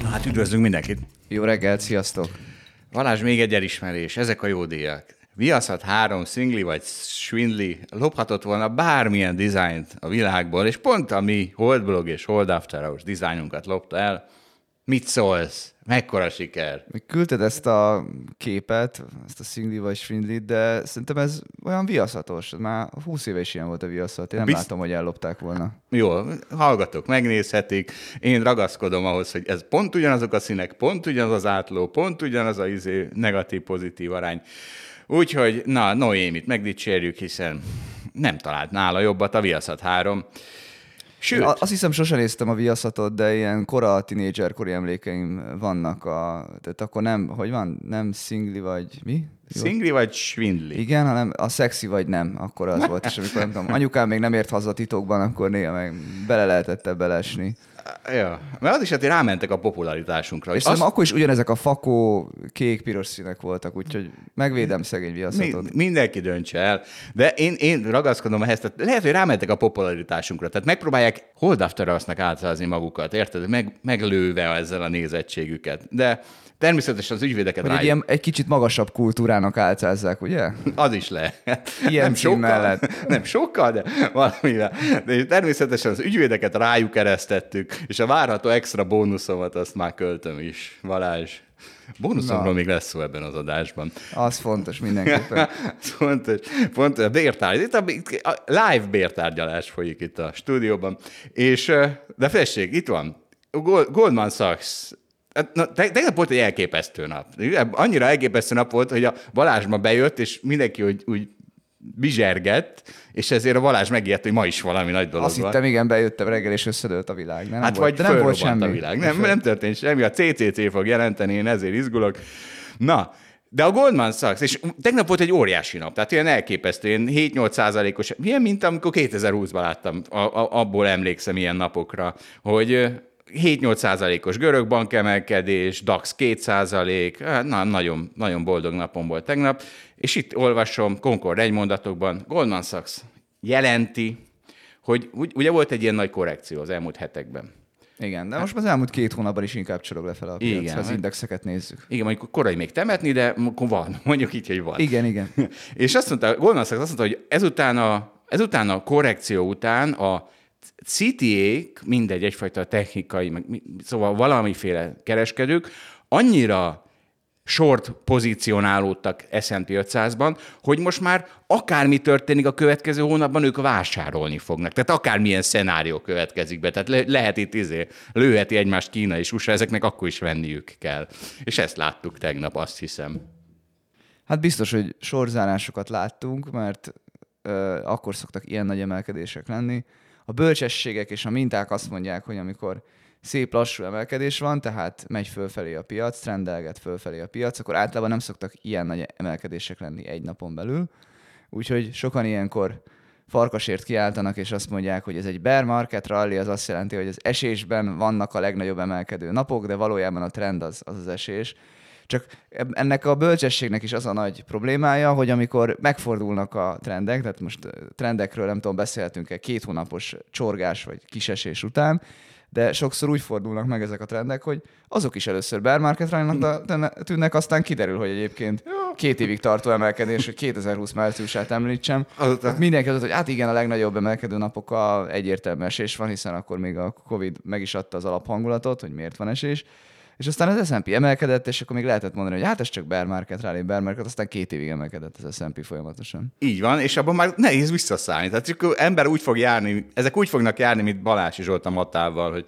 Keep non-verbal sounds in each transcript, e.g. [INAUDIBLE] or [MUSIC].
Na hát üdvözlünk mindenkit! Jó reggelt, sziasztok! Valás még egy elismerés, ezek a jó díjak. Viaszat három szingli vagy swindli lophatott volna bármilyen dizájnt a világból, és pont a mi Holdblog és Hold After Hours dizájnunkat lopta el. Mit szólsz? Mekkora siker? Még küldted ezt a képet, ezt a szingli vagy swindlit, de szerintem ez olyan viaszatos. Már 20 éve is ilyen volt a viaszat. Én nem Bizt... látom, hogy ellopták volna. Jó, hallgatok, megnézhetik. Én ragaszkodom ahhoz, hogy ez pont ugyanazok a színek, pont ugyanaz az átló, pont ugyanaz a izé, negatív-pozitív arány. Úgyhogy, na, Noémit megdicsérjük, hiszen nem talált nála jobbat a Viaszat 3. Sőt. Azt hiszem, sosem néztem a viaszatot, de ilyen kora tínédzserkori emlékeim vannak. A, tehát akkor nem, hogy van, nem szingli vagy mi? Szingli vagy svindli? Igen, hanem a szexi vagy nem, akkor az volt. És amikor nem tudom, anyukám még nem ért haza titokban, akkor néha meg bele lehetett ebbe lesni. Ja, mert az is hát rámentek a popularitásunkra. És azt... akkor is ugyanezek a fakó, kék-piros színek voltak, úgyhogy megvédem szegény viaszatot. Mi, mindenki döntse el. De én, én ragaszkodom ehhez, tehát lehet, hogy rámentek a popularitásunkra. Tehát megpróbálják hold after átszázni magukat, érted? Meg, meglőve ezzel a nézettségüket. De Természetesen az ügyvédeket Vagy egy, ilyen, egy kicsit magasabb kultúrának álcázzák, ugye? Az is lehet. [LAUGHS] Ilyen nem sokkal, mellett. [LAUGHS] Nem sokkal, de valamivel. De természetesen az ügyvédeket rájuk eresztettük, és a várható extra bónuszomat azt már költöm is. Balázs. Bónuszomról még lesz szó ebben az adásban. Az fontos mindenképpen. [LAUGHS] fontos. fontos. A bértárgy. Itt a, a live bértárgyalás folyik itt a stúdióban. És, de fessék, itt van. Goldman Sachs na, tegnap volt egy elképesztő nap. Annyira elképesztő nap volt, hogy a Balázs ma bejött, és mindenki úgy, úgy bizsergett, és ezért a Balázs megijedt, hogy ma is valami nagy dolog Azt van. hittem, igen, bejöttem reggel, és összedőlt a világ. Nem hát volt, vagy nem volt semmi. a világ. Nem, nem történt semmi, a CCC fog jelenteni, én ezért izgulok. Na, de a Goldman Sachs, és tegnap volt egy óriási nap, tehát ilyen elképesztő, ilyen 7-8 százalékos, milyen, mint amikor 2020-ban láttam, a, a, abból emlékszem ilyen napokra, hogy 7-8 százalékos görög bankemelkedés, DAX 2 százalék, hát na, nagyon, nagyon boldog napom volt tegnap, és itt olvasom Concord egy mondatokban, Goldman Sachs jelenti, hogy ugye volt egy ilyen nagy korrekció az elmúlt hetekben. Igen, de most az elmúlt két hónapban is inkább csorog lefelé a piac, igen, az indexeket nézzük. Igen, mondjuk korai még temetni, de van, [LAUGHS] mondjuk így, hogy van. Igen, igen. [LAUGHS] és azt mondta, Goldman Sachs azt mondta, hogy ezután a, ezután a korrekció után a CTA-k, mindegy, egyfajta technikai, meg, szóval valamiféle kereskedők, annyira short pozícionálódtak S&P 500-ban, hogy most már akármi történik a következő hónapban, ők vásárolni fognak. Tehát akármilyen szenárió következik be. Tehát le- lehet itt izé, lőheti egymást Kína és USA, ezeknek akkor is venniük kell. És ezt láttuk tegnap, azt hiszem. Hát biztos, hogy sorzárásokat láttunk, mert ö, akkor szoktak ilyen nagy emelkedések lenni a bölcsességek és a minták azt mondják, hogy amikor szép lassú emelkedés van, tehát megy fölfelé a piac, trendelget fölfelé a piac, akkor általában nem szoktak ilyen nagy emelkedések lenni egy napon belül. Úgyhogy sokan ilyenkor farkasért kiáltanak, és azt mondják, hogy ez egy bear market rally, az azt jelenti, hogy az esésben vannak a legnagyobb emelkedő napok, de valójában a trend az az, az esés. Csak ennek a bölcsességnek is az a nagy problémája, hogy amikor megfordulnak a trendek, tehát most trendekről nem tudom, beszélhetünk-e két hónapos csorgás vagy kisesés után, de sokszor úgy fordulnak meg ezek a trendek, hogy azok is először bear market tűnnek, aztán kiderül, hogy egyébként két évig tartó emelkedés, hogy 2020 márciusát említsem. Tehát mindenki az, hogy hát igen, a legnagyobb emelkedő napokkal egyértelmű esés van, hiszen akkor még a Covid meg is adta az alaphangulatot, hogy miért van esés. És aztán az S&P emelkedett, és akkor még lehetett mondani, hogy hát ez csak bear market, rally bear market, aztán két évig emelkedett az S&P folyamatosan. Így van, és abban már nehéz visszaszállni. Tehát csak ember úgy fog járni, ezek úgy fognak járni, mint Balási Zsolt a matával, hogy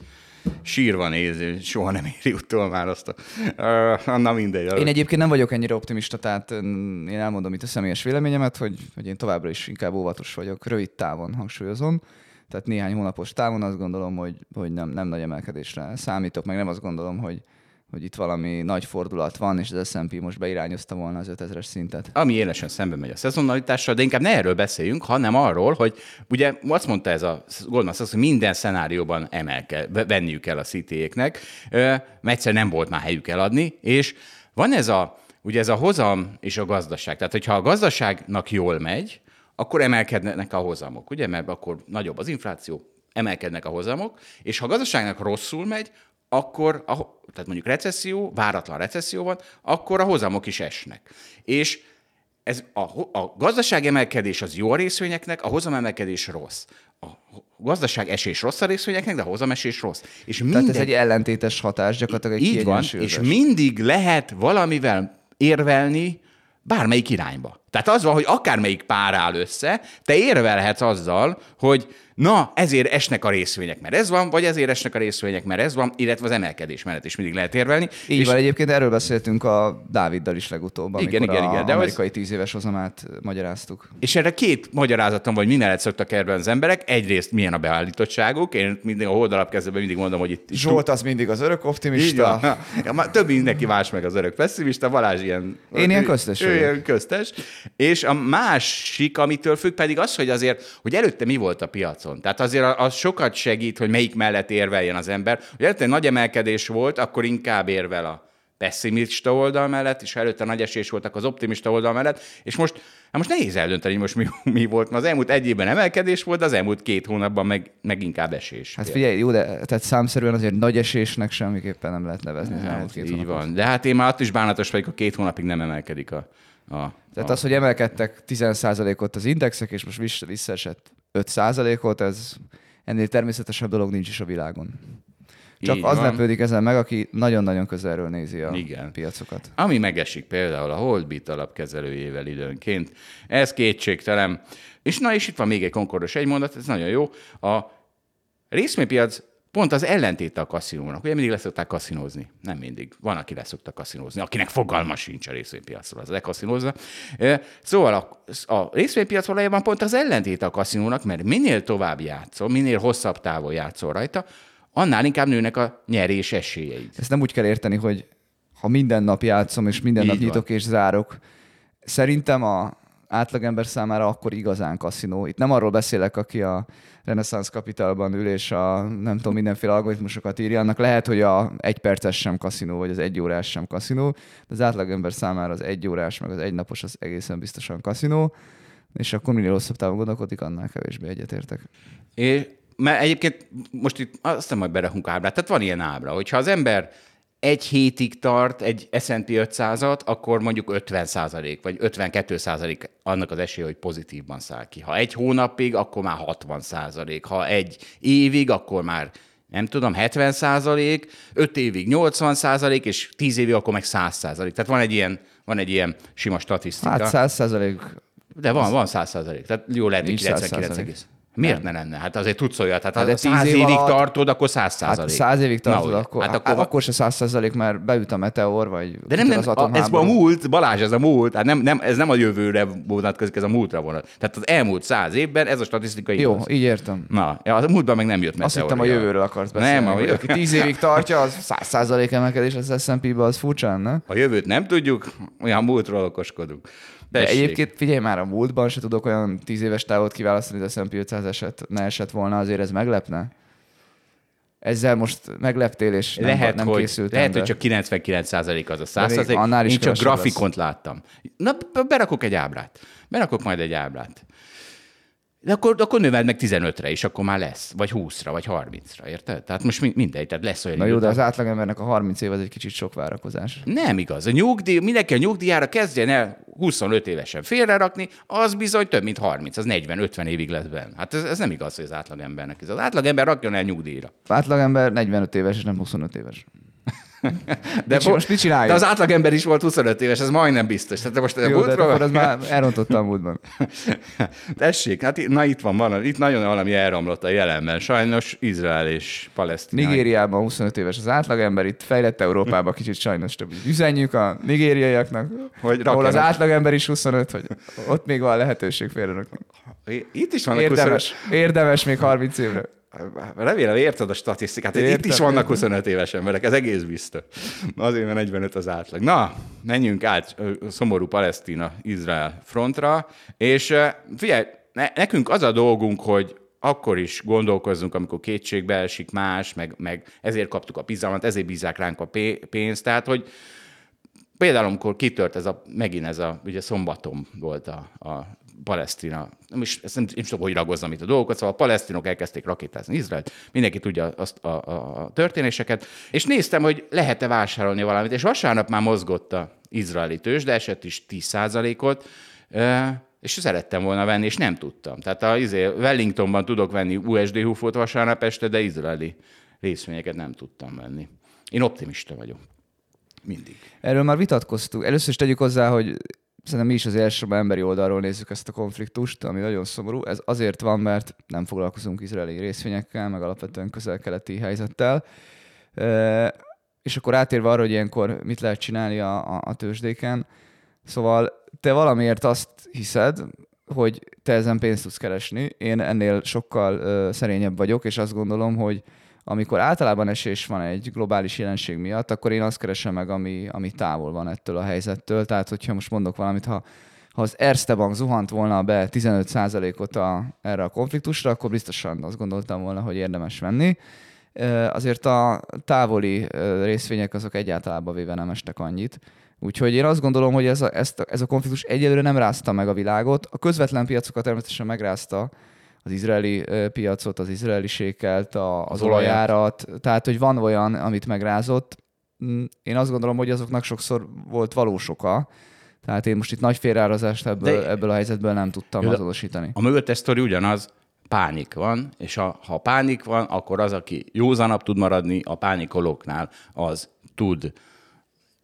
sírva néz, soha nem éri utol már azt a... Uh, na mindegy. Én egyébként nem vagyok ennyire optimista, tehát én elmondom itt a személyes véleményemet, hogy, hogy én továbbra is inkább óvatos vagyok, rövid távon hangsúlyozom. Tehát néhány hónapos távon azt gondolom, hogy, hogy nem, nem nagy emelkedésre számítok, meg nem azt gondolom, hogy, hogy itt valami nagy fordulat van, és az S&P most beirányozta volna az 5000-es szintet. Ami élesen szembe megy a szezonalitással, de inkább ne erről beszéljünk, hanem arról, hogy ugye azt mondta ez a Goldman Sachs, hogy minden szenárióban emelke, venniük kell a CT-éknek, mert egyszer nem volt már helyük eladni, és van ez a, ugye ez a hozam és a gazdaság. Tehát, hogyha a gazdaságnak jól megy, akkor emelkednek a hozamok, ugye? Mert akkor nagyobb az infláció, emelkednek a hozamok, és ha a gazdaságnak rosszul megy, akkor, a, tehát mondjuk recesszió, váratlan recesszió van, akkor a hozamok is esnek. És ez a, a gazdaság emelkedés az jó a részvényeknek, a hozamemelkedés rossz. A gazdaság esés rossz a részvényeknek, de a hozamesés rossz. És minden... Tehát ez egy ellentétes hatás, gyakorlatilag egy Így van, és mindig lehet valamivel érvelni bármelyik irányba. Tehát az van, hogy akármelyik pár áll össze, te érvelhetsz azzal, hogy na, ezért esnek a részvények, mert ez van, vagy ezért esnek a részvények, mert ez van, illetve az emelkedés mellett is mindig lehet érvelni. Így és... van, egyébként erről beszéltünk a Dáviddal is legutóbb, igen, igen, igen, de amerikai az... tíz éves hozamát magyaráztuk. És erre két magyarázatom, vagy minden szoktak erről az emberek. Egyrészt milyen a beállítottságuk, én mindig a holdalap kezdetben mindig mondom, hogy itt... Zsolt az mindig az örök optimista. Ja, már több mindenki más meg az örök pessimista, Balázs ilyen... Én ilyen köztes. Ő ilyen köztes. És a másik, amitől függ pedig az, hogy azért, hogy előtte mi volt a piacon piacon. Tehát azért az sokat segít, hogy melyik mellett érveljen az ember. Hogy előtte nagy emelkedés volt, akkor inkább érvel a pessimista oldal mellett, és ha előtte nagy esés voltak az optimista oldal mellett, és most, hát most nehéz eldönteni, hogy most mi, [LAUGHS] mi volt, az elmúlt egy évben emelkedés volt, az elmúlt két hónapban meg, meg inkább esés. Hát figyelj, jó, de tehát számszerűen azért nagy esésnek semmiképpen nem lehet nevezni az elmúlt két Így van, de hát én már ott is bánatos vagyok, a két hónapig nem emelkedik a, a tehát a... az, hogy emelkedtek 10%-ot az indexek, és most visszaesett 5%-ot, ez ennél természetesebb dolog nincs is a világon. Csak Így az van. lepődik ezen meg, aki nagyon-nagyon közelről nézi a Igen. piacokat. Ami megesik például a Holdbit alapkezelőjével időnként, ez kétségtelen. És na, és itt van még egy konkordos egy mondat, ez nagyon jó. A részvénypiac Pont az ellentéte a kaszinónak. Ugye mindig leszokták kaszinózni. Nem mindig. Van, aki leszokta kaszinózni, akinek fogalma sincs a részvénypiacról, az lekaszinózza. Szóval a, a részvénypiac valójában pont az ellentéte a kaszinónak, mert minél tovább játszol, minél hosszabb távol játszol rajta, annál inkább nőnek a nyerés esélyeid. Ezt nem úgy kell érteni, hogy ha minden nap játszom, és minden Így nap nyitok van. és zárok. Szerintem a átlagember számára akkor igazán kaszinó. Itt nem arról beszélek, aki a Renaissance Capitalban ül, és a nem tudom, mindenféle algoritmusokat írja, annak lehet, hogy a egy perces sem kaszinó, vagy az egy órás sem kaszinó, de az átlagember számára az egy órás, meg az egy napos az egészen biztosan kaszinó, és akkor minél hosszabb távon gondolkodik, annál kevésbé egyetértek. És mert egyébként most itt aztán majd berehunk ábrát, tehát van ilyen ábra, hogyha az ember egy hétig tart egy S&P 500-at, akkor mondjuk 50 százalék, vagy 52 százalék annak az esélye, hogy pozitívban száll ki. Ha egy hónapig, akkor már 60 százalék. Ha egy évig, akkor már nem tudom, 70 százalék, 5 évig 80 százalék, és 10 évig akkor meg 100 százalék. Tehát van egy ilyen, van egy ilyen sima statisztika. Hát 100 százalék. De van, van 100 százalék. Tehát jó lehet, hogy 99 Miért ne lenne? Hát azért tudsz olyat. Hát, hát ha száz év évig alatt... tartod, akkor száz hát százalék. Hát száz évig tartod, Na, akkor, hát akkor, hát, akkor se száz százalék, mert beüt a meteor, vagy De nem, nem az a, ez a múlt, Balázs, ez a múlt, hát nem, nem, ez nem a jövőre vonatkozik, ez a múltra vonat. Tehát az elmúlt száz évben ez a statisztikai Jó, igaz. így értem. Na, a múltban meg nem jött meteor. Azt hittem a jövőről akarsz beszélni. Nem, a jövő... aki tíz évig tartja, az száz százalék emelkedés az S&P-be, az furcsán, ne? A jövőt nem tudjuk, olyan múltról okoskodunk. De egyébként figyelj már, a múltban se tudok olyan tíz éves távot kiválasztani, hogy a S&P 500 eset, ne esett volna, azért ez meglepne? Ezzel most megleptél, és nem, lehet, nem hogy, készültem. Lehet, de... hogy csak 99% az a 100%. Annál is Én csak grafikont lesz. láttam. Na, berakok egy ábrát. Berakok majd egy ábrát. De akkor, akkor növeld meg 15-re, és akkor már lesz. Vagy 20-ra, vagy 30-ra, érted? Tehát most mindegy, tehát lesz olyan. Na jó, de az átlagembernek a 30 év az egy kicsit sok várakozás. Nem igaz. A nyugdíj, mindenki a nyugdíjára kezdjen el 25 évesen félrerakni, az bizony több, mint 30, az 40-50 évig lesz benne. Hát ez, ez nem igaz, hogy az átlagembernek. Ez az átlagember rakjon el nyugdíjra. Az átlagember 45 éves, és nem 25 éves. [LAUGHS] De Mit, most mit csináljuk? De az átlagember is volt 25 éves, ez majdnem biztos. Tehát most Jó, de akkor az már [LAUGHS] elrontotta a múltban. [LAUGHS] Tessék, hát na itt van, van, itt nagyon valami elromlott a jelenben. Sajnos Izrael és Palesztina. Nigériában 25 éves az átlagember, itt fejlett Európában kicsit sajnos több. Üzenjük a nigériaiaknak, Hogy ahol az átlagember is 25, hogy ott még van lehetőség félrerakni. Itt is vannak Érdemes, érdemes még 30 évre. 25... Remélem érted a statisztikát. Értem, itt is vannak értem. 25 éves emberek, ez egész biztos. Azért, mert 45 az átlag. Na, menjünk át szomorú Palesztina-Izrael frontra, és figyelj, ne, nekünk az a dolgunk, hogy akkor is gondolkozzunk, amikor kétségbe esik más, meg, meg ezért kaptuk a bizalmat, ezért bízzák ránk a pé- pénzt, tehát hogy például amikor kitört ez a, megint ez a, ugye szombaton volt a, a Palesztina, nem is, ezt nem, nem is tudom, hogy ragozzam itt a dolgokat, szóval a palesztinok elkezdték rakétázni Izraelt, mindenki tudja azt a, a, a történéseket, és néztem, hogy lehet-e vásárolni valamit, és vasárnap már mozgott a izraeli tőzs, de esett is 10%-ot, ö, és szerettem volna venni, és nem tudtam. Tehát a, izé, Wellingtonban tudok venni USD hufót vasárnap este, de izraeli részvényeket nem tudtam venni. Én optimista vagyok. Mindig. Erről már vitatkoztunk. Először is tegyük hozzá, hogy szerintem mi is az elsősorban emberi oldalról nézzük ezt a konfliktust, ami nagyon szomorú. Ez azért van, mert nem foglalkozunk izraeli részvényekkel, meg alapvetően közel-keleti helyzettel. És akkor átérve arra, hogy ilyenkor mit lehet csinálni a, a, a tőzsdéken. Szóval te valamiért azt hiszed, hogy te ezen pénzt tudsz keresni. Én ennél sokkal ö, szerényebb vagyok, és azt gondolom, hogy amikor általában esés van egy globális jelenség miatt, akkor én azt keresem meg, ami, ami távol van ettől a helyzettől. Tehát, hogyha most mondok valamit, ha, ha az Erste Bank zuhant volna be 15%-ot a, erre a konfliktusra, akkor biztosan azt gondoltam volna, hogy érdemes venni. Azért a távoli részvények azok egyáltalában véve nem estek annyit. Úgyhogy én azt gondolom, hogy ez a, ez a konfliktus egyelőre nem rázta meg a világot. A közvetlen piacokat természetesen megrázta, az izraeli piacot, az izraeli sékelt, a, az, Az olajárat, tehát hogy van olyan, amit megrázott. Mm, Én azt gondolom, hogy azoknak sokszor volt valós oka, tehát én most itt nagy félreárazást ebből, De- ebből a helyzetből nem tudtam Jó, azonosítani. A mögöttes sztori ugyanaz, pánik van, és ha, ha pánik van, akkor az, aki józanabb tud maradni, a pánikolóknál az tud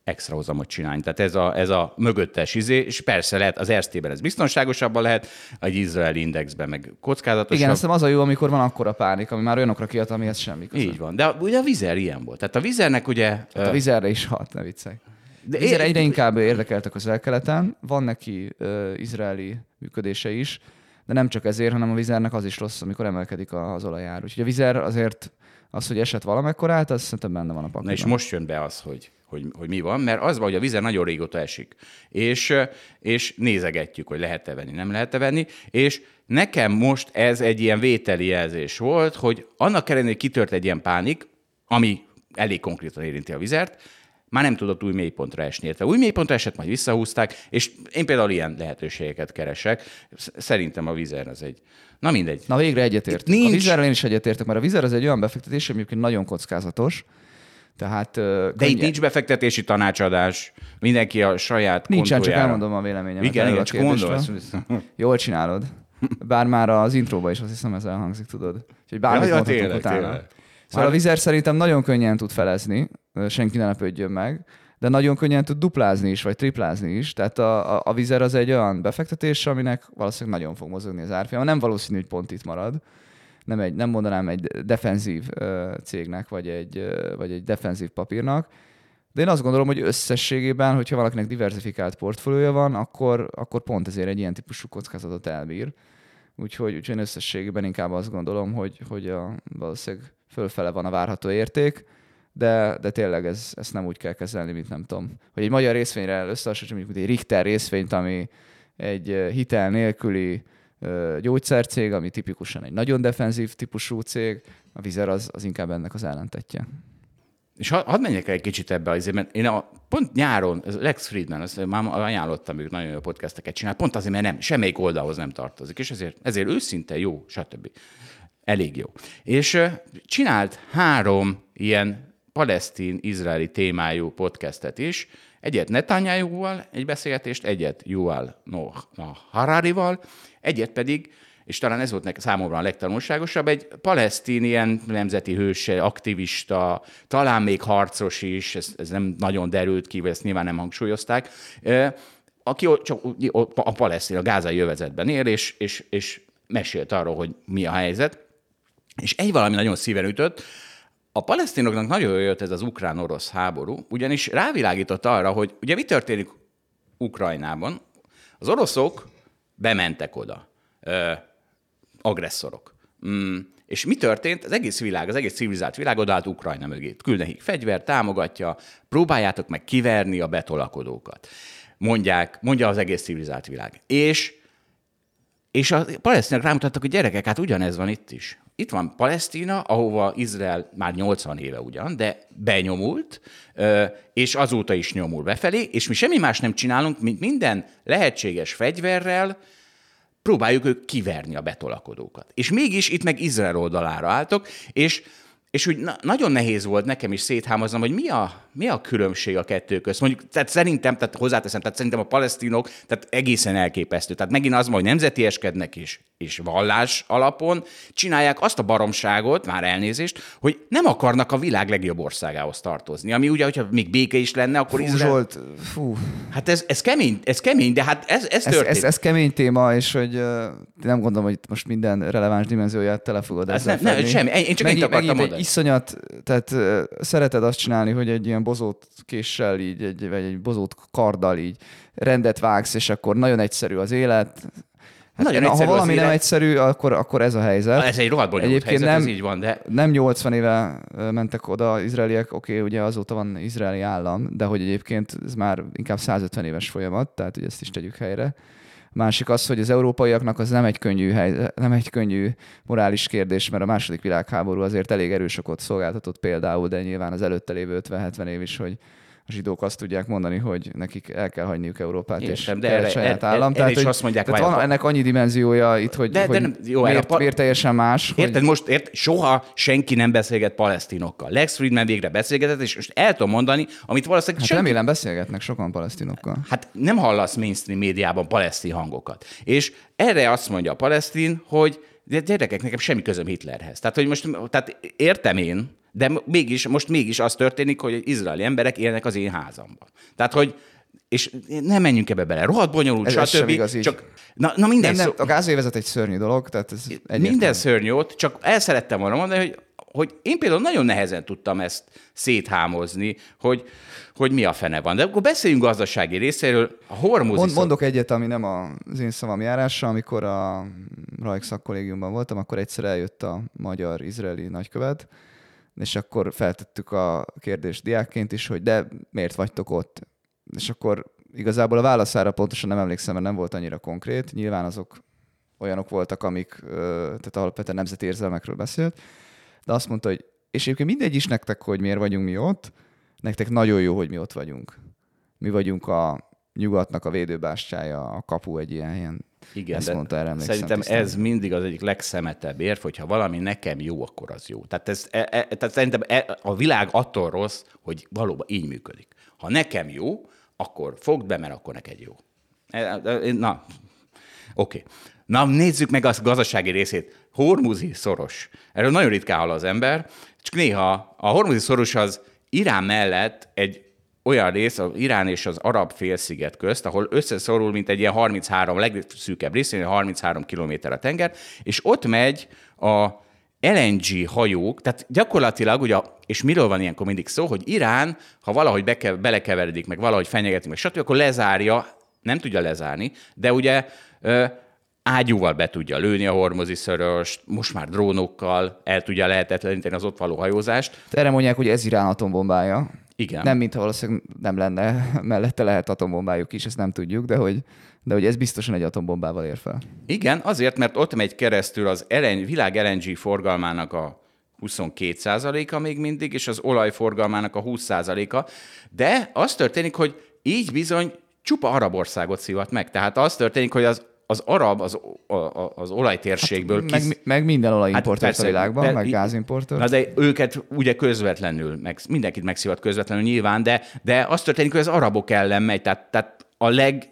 extra hozamot csinálni. Tehát ez a, ez a mögöttes izé, és persze lehet, az Erztében ez biztonságosabban lehet, egy izraeli indexben meg kockázatosabb. Igen, azt az a jó, amikor van akkora pánik, ami már olyanokra kiad, amihez semmi köze. Így van. De ugye a vizer ilyen volt. Tehát a vizernek ugye... Hát a vizerre is hat, ne viccelj. De én- egyre inkább érdekeltek az elkeleten, van neki ö, izraeli működése is, de nem csak ezért, hanem a vizernek az is rossz, amikor emelkedik a- az olajár. Úgyhogy a vizer azért az, hogy esett valamekkorát, az szerintem benne van a pakliban. Na és most jön be az, hogy, hogy, hogy mi van, mert az van, hogy a vizer nagyon régóta esik, és, és nézegetjük, hogy lehet-e venni, nem lehet-e venni, és nekem most ez egy ilyen vételi jelzés volt, hogy annak ellenére, hogy kitört egy ilyen pánik, ami elég konkrétan érinti a vizert, már nem tudott új mélypontra esni. Érte új mélypontra esett, majd visszahúzták, és én például ilyen lehetőségeket keresek. Sz- Szerintem a vizer az egy... Na mindegy. Na végre nincs- A vizerrel én is egyetértek, mert a vizer az egy olyan befektetés, ami egyébként nagyon kockázatos. Tehát ö, De itt nincs befektetési tanácsadás, mindenki a saját Nincsen, csak kontójára. elmondom a véleményemet. Igen, igen, csak gondolsz. Jól csinálod. Bár már az intróba is azt hiszem ez elhangzik, tudod. Úgyhogy bármit Ja, mondhatunk tényleg, utána. tényleg. Szóval Már- a vizer szerintem nagyon könnyen tud felezni, senki ne lepődjön meg, de nagyon könnyen tud duplázni is, vagy triplázni is. Tehát a, a, a vizer az egy olyan befektetés, aminek valószínűleg nagyon fog mozogni az árfolyama. Nem valószínű, hogy pont itt marad. Nem, egy, nem mondanám egy defenzív ö, cégnek, vagy egy, ö, vagy egy defenzív papírnak, de én azt gondolom, hogy összességében, hogyha valakinek diversifikált portfóliója van, akkor, akkor pont ezért egy ilyen típusú kockázatot elbír. Úgyhogy, úgyhogy én összességében inkább azt gondolom, hogy, hogy a, valószínűleg fölfele van a várható érték, de, de tényleg ez, ezt nem úgy kell kezelni, mint nem tudom. Hogy egy magyar részvényre összehasonlítsuk, mondjuk egy Richter részvényt, ami egy hitel nélküli gyógyszercég, ami tipikusan egy nagyon defenzív típusú cég, a Vizer az, az inkább ennek az ellentetje. És ha- hadd menjek el egy kicsit ebbe azért, mert én a, pont nyáron, ez Lex Friedman, azt már ajánlottam, ők nagyon jó podcasteket csinál, pont azért, mert nem, semmelyik oldalhoz nem tartozik, és ezért, ezért őszinte jó, stb. Elég jó. És csinált három ilyen palesztin-izraeli témájú podcastet is, egyet Netanyahu-val egy beszélgetést, egyet Yuval Noah Hararival, egyet pedig és talán ez volt számomra a legtanulságosabb, egy palesztin ilyen nemzeti hős, aktivista, talán még harcos is, ez, ez nem nagyon derült ki, vagy ezt nyilván nem hangsúlyozták, aki csak a palesztin, a gázai jövezetben él, és, és, és mesélt arról, hogy mi a helyzet. És egy valami nagyon szíven ütött, a palesztinoknak nagyon jött ez az ukrán-orosz háború, ugyanis rávilágított arra, hogy ugye mi történik Ukrajnában. Az oroszok bementek oda, ö, agresszorok. Mm. És mi történt? Az egész világ, az egész civilizált világ odállt Ukrajna mögé. Küld nekik fegyver, támogatja, próbáljátok meg kiverni a betolakodókat. Mondják, mondja az egész civilizált világ. És és a palesztinák rámutattak, hogy gyerekek, hát ugyanez van itt is. Itt van Palesztina, ahova Izrael már 80 éve ugyan, de benyomult, és azóta is nyomul befelé, és mi semmi más nem csinálunk, mint minden lehetséges fegyverrel próbáljuk ők kiverni a betolakodókat. És mégis itt meg Izrael oldalára álltok, és és úgy na- nagyon nehéz volt nekem is széthámoznom, hogy mi a, mi a különbség a kettő között. Mondjuk, tehát szerintem, tehát hozzáteszem, tehát szerintem a palesztinok tehát egészen elképesztő. Tehát megint az, hogy nemzetieskednek is, és vallás alapon csinálják azt a baromságot, már elnézést, hogy nem akarnak a világ legjobb országához tartozni. Ami ugye, hogyha még béke is lenne, akkor fú, Izrael... Zsolt, fú. Hát ez, ez, kemény, ez kemény, de hát ez, ez. Ez, ez, ez kemény téma, és hogy nem gondolom, hogy most minden releváns dimenzióját tele fogod ez nem, nem, semmi, én csak Megint, ennyit akartam mondani. Egy iszonyat, tehát szereted azt csinálni, hogy egy ilyen bozót késsel, így, egy, vagy egy bozót karddal így rendet vágsz, és akkor nagyon egyszerű az élet, Hát Nagyon ha valami nem egyszerű, akkor, akkor ez a helyzet. Ez egy rohadt bonyolult Egyébként helyzet, nem, ez így van, de... Nem 80 éve mentek oda izraeliek, oké, okay, ugye azóta van izraeli állam, de hogy egyébként ez már inkább 150 éves folyamat, tehát hogy ezt is tegyük helyre. Másik az, hogy az európaiaknak az nem egy könnyű, hely, nem egy könnyű morális kérdés, mert a második világháború azért elég erős okot szolgáltatott például, de nyilván az előtte lévő 50-70 év is, hogy zsidók azt tudják mondani, hogy nekik el kell hagyniuk Európát, Értem, és de erre, saját erre, állam. Erre tehát, is azt mondják, tehát van ennek annyi dimenziója itt, hogy, de, de nem, jó, miért, a, miért teljesen más. Érted, hogy... most ért, soha senki nem beszélget palesztinokkal. Lex Friedman végre beszélgetett, és most el tudom mondani, amit valószínűleg hát senki... remélem beszélgetnek sokan palesztinokkal. Hát nem hallasz mainstream médiában palesztin hangokat. És erre azt mondja a palesztin, hogy de gyerekek, nekem semmi közöm Hitlerhez. Tehát, hogy most, tehát értem én, de mégis, most mégis az történik, hogy izraeli emberek élnek az én házamban. Tehát, hogy és nem menjünk ebbe bele. Rohadt bonyolult, ez stb. Igaz, csak, na, na minden nem, nem, a gázévezet egy szörnyű dolog, tehát ez Minden szörnyű ott, csak el szerettem volna mondani, hogy, hogy én például nagyon nehezen tudtam ezt széthámozni, hogy, hogy mi a fene van. De akkor beszéljünk gazdasági részéről. A hormuzi Mond, Mondok egyet, ami nem az én szavam járása. Amikor a Rajk szakkollégiumban voltam, akkor egyszer eljött a magyar-izraeli nagykövet, és akkor feltettük a kérdést diákként is, hogy de miért vagytok ott? És akkor igazából a válaszára pontosan nem emlékszem, mert nem volt annyira konkrét. Nyilván azok olyanok voltak, amik, tehát alapvetően nemzeti érzelmekről beszélt, de azt mondta, hogy és egyébként mindegy is nektek, hogy miért vagyunk mi ott, nektek nagyon jó, hogy mi ott vagyunk. Mi vagyunk a nyugatnak a védőbástyája, a kapu egy ilyen ilyen igen, Ezt mondta, erre szerintem tisztán. ez mindig az egyik legszemetebb érv, hogyha valami nekem jó, akkor az jó. Tehát, ez, e, e, tehát szerintem e, a világ attól rossz, hogy valóban így működik. Ha nekem jó, akkor fogd be, mert akkor neked jó. E, e, na, oké. Okay. Na, nézzük meg a gazdasági részét. Hormuzi szoros. Erről nagyon ritkán hall az ember, csak néha a hormuzi szoros az Irán mellett egy olyan rész, az Irán és az arab félsziget közt, ahol összeszorul, mint egy ilyen 33, legszűkebb részén, 33 kilométer a tenger, és ott megy a LNG hajók, tehát gyakorlatilag, ugye, és miről van ilyenkor mindig szó, hogy Irán, ha valahogy beke, belekeveredik, meg valahogy fenyegeti, meg stb., akkor lezárja, nem tudja lezárni, de ugye ö, ágyúval be tudja lőni a hormozi szöröst, most már drónokkal el tudja lehetetleníteni az ott való hajózást. Erre mondják, hogy ez Irán atombombája. Igen. Nem, mintha valószínűleg nem lenne, [LAUGHS] mellette lehet atombombájuk is, ezt nem tudjuk, de hogy, de hogy ez biztosan egy atombombával ér fel. Igen, azért, mert ott megy keresztül az LN, világ LNG forgalmának a 22%-a még mindig, és az olajforgalmának a 20%-a, de az történik, hogy így bizony csupa arab országot szívat meg. Tehát az történik, hogy az az arab, az, a, az olajtérségből... Hát, kis... meg, meg minden olajimportőr hát a világban, de, meg gázimportőr. Na de őket ugye közvetlenül, meg, mindenkit megszívat közvetlenül nyilván, de, de az történik, hogy az arabok ellen megy, tehát, tehát a leg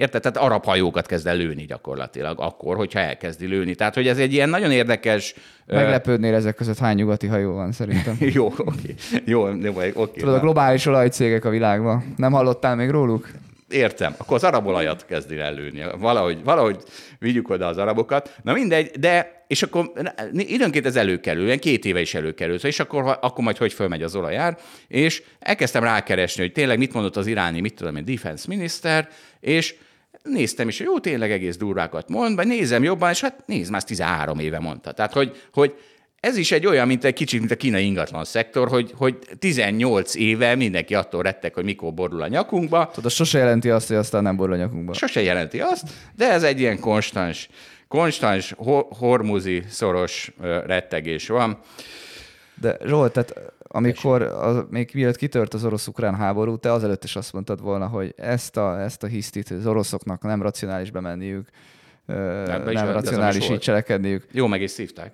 Érted? Tehát arab hajókat kezd el lőni gyakorlatilag akkor, hogyha elkezdi lőni. Tehát, hogy ez egy ilyen nagyon érdekes... Meglepődnél ezek között hány nyugati hajó van szerintem. [LAUGHS] jó, oké. Okay. Jó, oké. Okay. Tudod, a globális olajcégek a világban. Nem hallottál még róluk? Értem. Akkor az arabolajat kezdi előni. Valahogy, valahogy vigyük oda az arabokat. Na mindegy, de és akkor időnként ez előkerül, ilyen két éve is előkerül, és akkor, akkor majd hogy fölmegy az olajár, és elkezdtem rákeresni, hogy tényleg mit mondott az iráni, mit tudom én, defense minister, és néztem is, hogy jó, tényleg egész durvákat mond, vagy nézem jobban, és hát nézd, már 13 éve mondta. Tehát, hogy, hogy ez is egy olyan, mint egy kicsit, mint a kínai ingatlan szektor, hogy, hogy 18 éve mindenki attól rettek, hogy mikor borul a nyakunkba. Tudod, az sose jelenti azt, hogy aztán nem borul a nyakunkba. Sose jelenti azt, de ez egy ilyen konstans, konstans hormuzi szoros rettegés van. De Zsolt, tehát amikor az, még mielőtt kitört az orosz-ukrán háború, te azelőtt is azt mondtad volna, hogy ezt a, ezt a hisztit az oroszoknak nem racionális bemenniük, nem, nem racionális így cselekedniük. Jó, meg is szívták.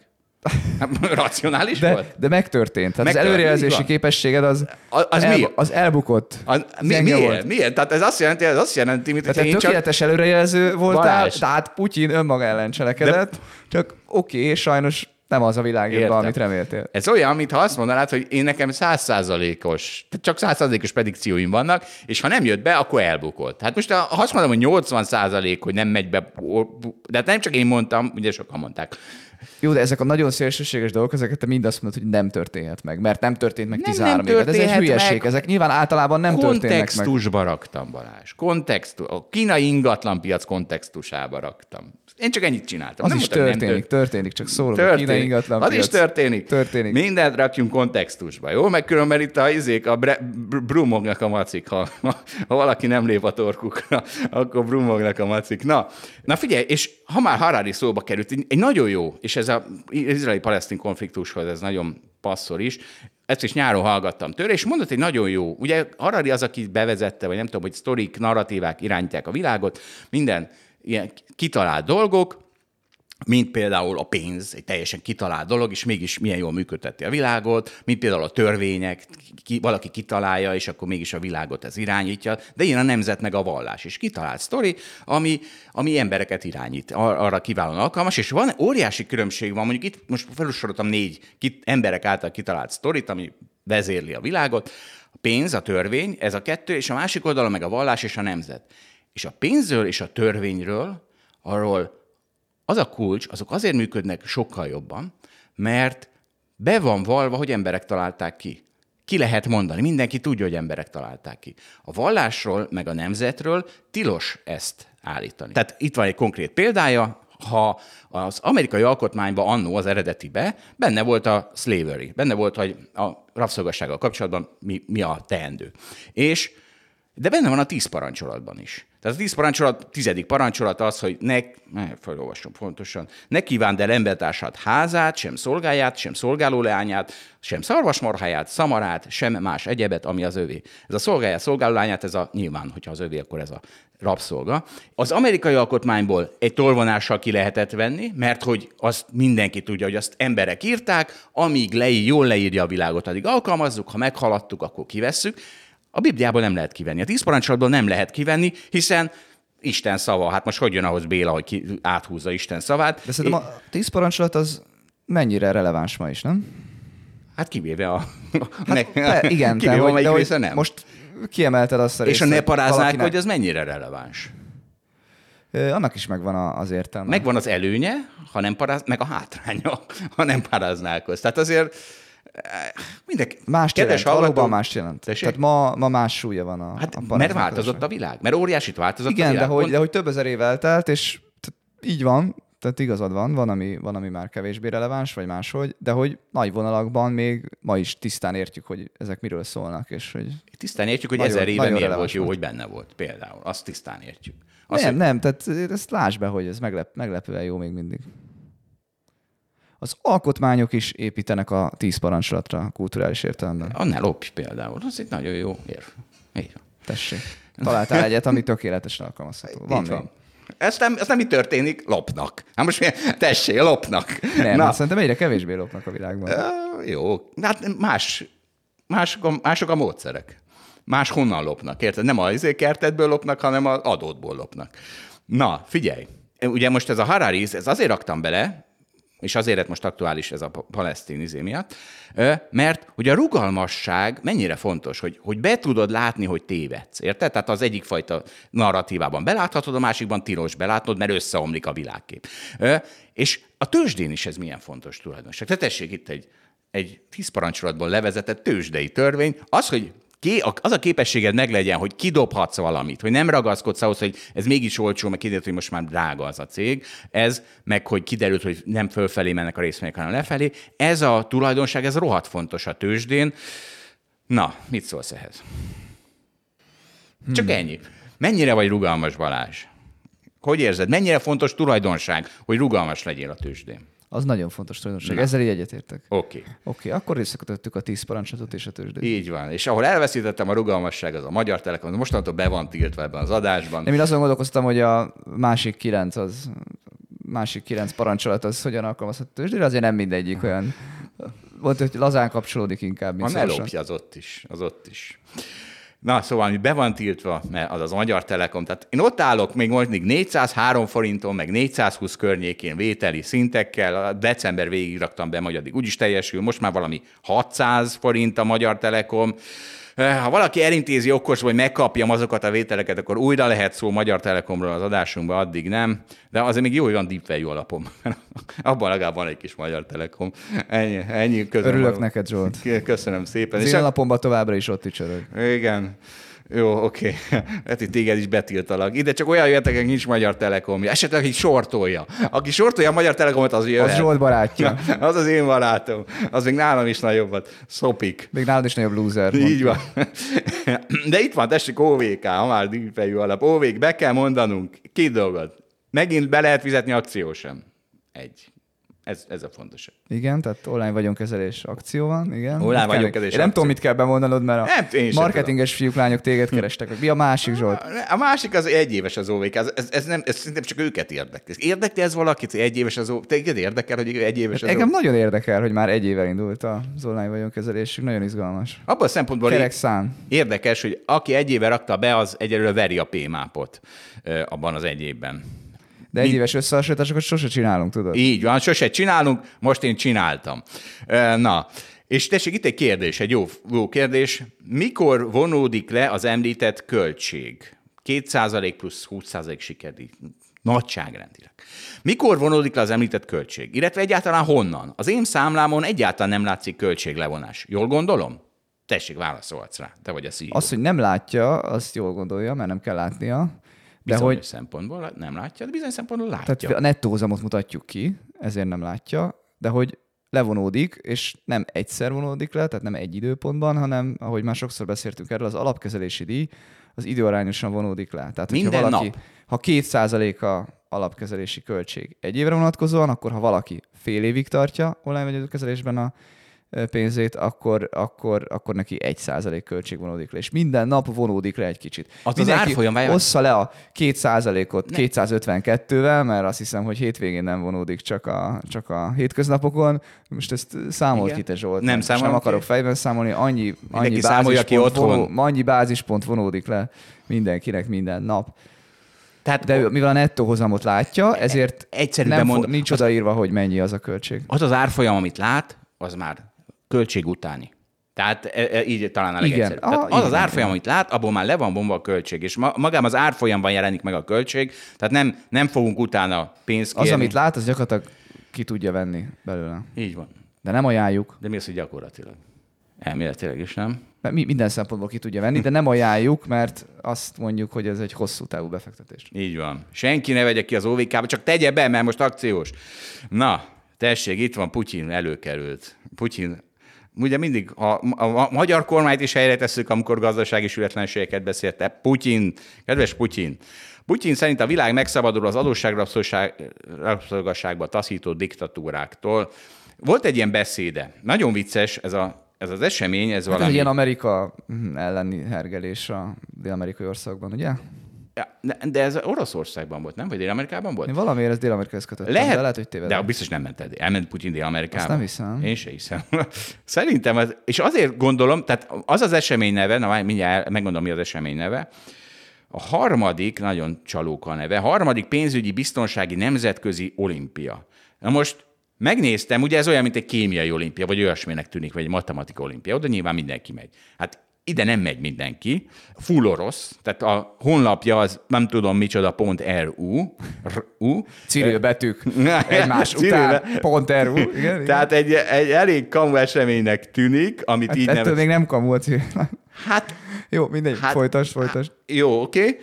[LAUGHS] Racionális de, volt? De megtörtént. Tehát Megtört, az előrejelzési képességed az, az, az, el, az elbukott. A, mi, miért? Volt. Miért? Tehát ez azt jelenti, ez azt jelenti, mint hogy én tökéletes csak... előrejelző voltál, Balázs. tehát Putyin önmaga ellen cselekedett, de... csak oké, okay, sajnos nem az a világ, amit reméltél. Ez olyan, mintha azt mondanád, hogy én nekem százszázalékos, csak százszázalékos predikcióim vannak, és ha nem jött be, akkor elbukott. Hát most ha azt mondom, hogy 80 százalék, hogy nem megy be, de hát nem csak én mondtam, ugye sokan mondták, jó, de ezek a nagyon szélsőséges dolgok, ezeket te mind azt mondod, hogy nem történhet meg, mert nem történt meg 13 nem, nem éve. Ez egy hülyeség, meg. ezek nyilván általában nem történnek meg. Kontextusba raktam, Balázs. Kontextus, a kínai ingatlanpiac kontextusába raktam. Én csak ennyit csináltam. Az nem is történik, nem tört... történik, csak szólom. Történik. Kínai ingatlan Az is történik. történik. Mindent rakjunk kontextusba, jó? Meg különben itt a izék, a bre, brumognak a macik, ha, ha, valaki nem lép a torkukra, akkor brumognak a macik. Na, na figyelj, és ha már Harari szóba került, egy nagyon jó, és ez az izraeli-palesztin konfliktushoz ez nagyon passzol is, ezt is nyáron hallgattam tőle, és mondott egy nagyon jó, ugye Harari az, aki bevezette, vagy nem tudom, hogy sztorik, narratívák irányítják a világot, minden ilyen kitalált dolgok, mint például a pénz, egy teljesen kitalált dolog, és mégis milyen jól működteti a világot, mint például a törvények, ki, valaki kitalálja, és akkor mégis a világot ez irányítja, de ilyen a nemzet meg a vallás. És kitalált sztori, ami, ami embereket irányít, ar- arra kiválóan alkalmas, és van óriási különbség van, mondjuk itt most felsoroltam négy kit, emberek által kitalált sztorit, ami vezérli a világot, a pénz, a törvény, ez a kettő, és a másik oldalon meg a vallás és a nemzet. És a pénzről és a törvényről, arról az a kulcs, azok azért működnek sokkal jobban, mert be van valva, hogy emberek találták ki. Ki lehet mondani, mindenki tudja, hogy emberek találták ki. A vallásról, meg a nemzetről tilos ezt állítani. Tehát itt van egy konkrét példája, ha az amerikai alkotmányban annó az eredetibe benne volt a slavery, benne volt, hogy a rabszolgassággal kapcsolatban mi, mi a teendő. És de benne van a tíz parancsolatban is. Tehát a tíz parancsolat, tizedik parancsolat az, hogy ne, ne felolvasom fontosan, ne kívánd el embertársát házát, sem szolgáját, sem szolgáló leányát, sem szarvasmarháját, szamarát, sem más egyebet, ami az övé. Ez a szolgáját, szolgáló leányát, ez a nyilván, hogyha az övé, akkor ez a rabszolga. Az amerikai alkotmányból egy tolvonással ki lehetett venni, mert hogy azt mindenki tudja, hogy azt emberek írták, amíg leír, jól leírja a világot, addig alkalmazzuk, ha meghaladtuk, akkor kivesszük. A Bibliából nem lehet kivenni. A tíz parancsolatból nem lehet kivenni, hiszen Isten szava. Hát most hogy jön ahhoz Béla, hogy ki, áthúzza Isten szavát? De szerintem a tíz parancsolat az mennyire releváns ma is, nem? Hát kivéve a... Hát, ne, igen, kivéve de, hogy, de hogy nem. most kiemelted azt a részt, És a ne paráznák, valakinek... hogy az mennyire releváns? Annak is megvan az értelme. Megvan az előnye, ha nem paráz, meg a hátránya, [LAUGHS] ha nem paráználkoz. Tehát azért Mindenki, más jelent, hallgató, valóban más jelent. Tessék? Tehát ma, ma más súlya van a, hát, a Mert változott a világ, mert óriásit változott Igen, a világ. de hogy, de hogy több ezer év eltelt, és így van, tehát igazad van, van ami, van, ami már kevésbé releváns, vagy máshogy, de hogy nagy vonalakban még ma is tisztán értjük, hogy ezek miről szólnak, és hogy... Tisztán értjük, hogy nagyon, ezer éve miért volt jó, hogy benne volt, például. Azt tisztán értjük. Azt, nem, hogy... nem, tehát ezt láss be, hogy ez meglep, meglepően jó még mindig. Az alkotmányok is építenek a tíz parancsolatra a kulturális értelemben. Annál lopj például, az egy nagyon jó érv. Így van. Tessék. Találtál egyet, ami tökéletesen alkalmazható. Van, Így van. Ez nem, ez nem mi történik? Lopnak. Hát most tessék, lopnak. Nem, Na. szerintem egyre kevésbé lopnak a világban. Uh, jó, hát más, mások a, mások a módszerek. más honnan lopnak, érted? Nem a kertedből lopnak, hanem az adótból lopnak. Na, figyelj, ugye most ez a Harari, ez azért raktam bele, és azért lett most aktuális ez a palesztin izé miatt, mert hogy a rugalmasság mennyire fontos, hogy, hogy be tudod látni, hogy tévedsz, érted? Tehát az egyik fajta narratívában beláthatod, a másikban tilos belátnod, mert összeomlik a világkép. És a tőzsdén is ez milyen fontos tulajdonság. Tehát tessék itt egy, egy tíz parancsolatból levezetett tőzsdei törvény, az, hogy az a képességed meglegyen, hogy kidobhatsz valamit, hogy nem ragaszkodsz ahhoz, hogy ez mégis olcsó, meg kiderült, hogy most már drága az a cég, ez, meg hogy kiderült, hogy nem fölfelé mennek a részvények, hanem lefelé, ez a tulajdonság, ez rohadt fontos a tőzsdén. Na, mit szólsz ehhez? Csak hmm. ennyi. Mennyire vagy rugalmas, Balázs? Hogy érzed? Mennyire fontos tulajdonság, hogy rugalmas legyél a tőzsdén? Az nagyon fontos tulajdonság. Ezzel így egyetértek. Oké. Okay. Oké, okay, akkor visszakötöttük a tíz parancsolatot és a tőzsdét. Így van. És ahol elveszítettem a rugalmasság, az a Magyar Telekom, mostantól be van tiltva ebben az adásban. Nem, én azon gondolkoztam, hogy a másik kilenc az másik kilenc parancsolat az hogyan alkalmazható tőzsdére, azért nem mindegyik olyan volt, hogy lazán kapcsolódik inkább, mint A ne az ott is, az ott is. Na, szóval mi be van tiltva, mert az az Magyar Telekom. Tehát én ott állok még mondjuk 403 forinton, meg 420 környékén vételi szintekkel, december végig raktam be, majd addig úgyis teljesül, most már valami 600 forint a Magyar Telekom. Ha valaki elintézi okos, hogy megkapjam azokat a vételeket, akkor újra lehet szó Magyar Telekomról az adásunkban, addig nem. De azért még jó, hogy van deep value alapom. [LAUGHS] Abban legalább van egy kis Magyar Telekom. Ennyi, ennyi közben. Örülök neked, Zsolt. Köszönöm szépen. Az én alapomban továbbra is ott ücsörög. Igen. Jó, oké. Okay. Hát itt téged is betiltalak. Ide csak olyan jöttek, akik nincs Magyar Telekom. Esetleg, aki sortolja. Aki sortolja a Magyar Telekomot, az jöhet. Az Zsolt barátja. [LAUGHS] az az én barátom. Az még nálam is nagyobbat. Szopik. Még nálam is nagyobb loser. Így van. [LAUGHS] De itt van, tessék, OVK, ha már díjfejű alap. OVK, be kell mondanunk két dolgot. Megint be lehet fizetni akciósan. Egy. Ez, ez a fontos. Igen, tehát online vagyonkezelés akció van, igen. Online vagyonkezelés Én nem tudom, mit kell bemondanod, mert a nem, marketinges fiúk, lányok téged kerestek. Mi a másik, Zsolt? A másik az egy éves az OVK. Ez, ez, ez, nem, ez szerintem csak őket érdekli. Érdekli ez valakit, hogy egy éves az OVK? Téged érdekel, hogy egy éves az Engem nagyon érdekel, hogy már egy éve indult az online vagyonkezelésük. Nagyon izgalmas. Abban a szempontból Kerek szám. érdekes, hogy aki egy éve rakta be, az egyelőre veri a P-mápot abban az egy évben. De egy éves összehasonlításokat sose csinálunk, tudod? Így van, sose csinálunk, most én csináltam. Na, és tessék, itt egy kérdés, egy jó, jó kérdés. Mikor vonódik le az említett költség? 2% plusz 20% sikerdíj. Nagyságrendileg. Mikor vonódik le az említett költség? Illetve egyáltalán honnan? Az én számlámon egyáltalán nem látszik költséglevonás. Jól gondolom? Tessék, válaszolhatsz rá. Te vagy a CEO. Azt, hogy nem látja, azt jól gondolja, mert nem kell látnia. De bizonyos hogy, szempontból nem látja, de bizonyos szempontból látja. Tehát a nettóhozamot mutatjuk ki, ezért nem látja, de hogy levonódik, és nem egyszer vonódik le, tehát nem egy időpontban, hanem, ahogy már sokszor beszéltünk erről, az alapkezelési díj az időarányosan vonódik le. Tehát, Minden valaki, nap. Ha két százalék a alapkezelési költség egy évre vonatkozóan, akkor ha valaki fél évig tartja online kezelésben a pénzét, akkor, akkor, akkor neki egy százalék költség vonódik le, és minden nap vonódik le egy kicsit. Az Mindenki az árfolyam Ossza le a két százalékot 252-vel, mert azt hiszem, hogy hétvégén nem vonódik csak a, csak a hétköznapokon. Most ezt számolt ki te Zsolt. Nem, nem, nem akarok fejben számolni, annyi, annyi, bázispont, vonó, annyi bázispont vonódik le mindenkinek minden nap. Tehát De mivel a nettó hozamot látja, ezért Egyszerű nem bemond, nincs odaírva, hogy mennyi az a költség. Az az árfolyam, amit lát, az már költség utáni. Tehát e, e, így talán a legegyszerűbb. Igen. Tehát ah, az igen, az árfolyam, amit lát, abból már le van bomba a költség, és ma, magában az árfolyamban jelenik meg a költség, tehát nem, nem fogunk utána pénzt kérni. Az, amit lát, az gyakorlatilag ki tudja venni belőle. Így van. De nem ajánljuk. De mi az, hogy gyakorlatilag? Elméletileg is nem. Mert mi minden szempontból ki tudja venni, de nem ajánljuk, mert azt mondjuk, hogy ez egy hosszú távú befektetés. Így van. Senki ne vegye ki az OVK-ba, csak tegye be, mert most akciós. Na, tessék, itt van Putyin előkerült. Putyin ugye mindig a, a, a magyar kormányt is helyre tesszük, amikor gazdasági sületlenségeket beszélte. Putyin, kedves Putyin, Putyin szerint a világ megszabadul az adósságrabszolgasságba taszító diktatúráktól. Volt egy ilyen beszéde, nagyon vicces ez, a, ez az esemény, ez hát valami... Ez ilyen Amerika elleni hergelés a dél-amerikai országban, ugye? De ez Oroszországban volt, nem? Vagy Dél-Amerikában volt? Én valamiért ez Dél-Amerikához kötöttem, Lehet, de lehet, hogy tévedem. De biztos nem ment el. Elment Putyin Dél-Amerikába. Azt nem hiszem. Én se hiszem. [LAUGHS] Szerintem, az, és azért gondolom, tehát az az esemény neve, na mindjárt megmondom, mi az esemény neve, a harmadik, nagyon csalóka a neve, harmadik pénzügyi biztonsági nemzetközi olimpia. Na most megnéztem, ugye ez olyan, mint egy kémiai olimpia, vagy olyasminek tűnik, vagy egy matematika olimpia, oda nyilván mindenki megy. Hát ide nem megy mindenki. Full orosz, tehát a honlapja az nem tudom micsoda, pont RU. RU. Betűk [LAUGHS] egymás után, pont RU. Igen, [LAUGHS] igen. Tehát egy, egy elég kamu eseménynek tűnik, amit hát így ettől nevez... még nem kamu a Cyril. [LAUGHS] Hát... Jó, mindegy, hát, folytas, folytas. Jó, oké. Okay.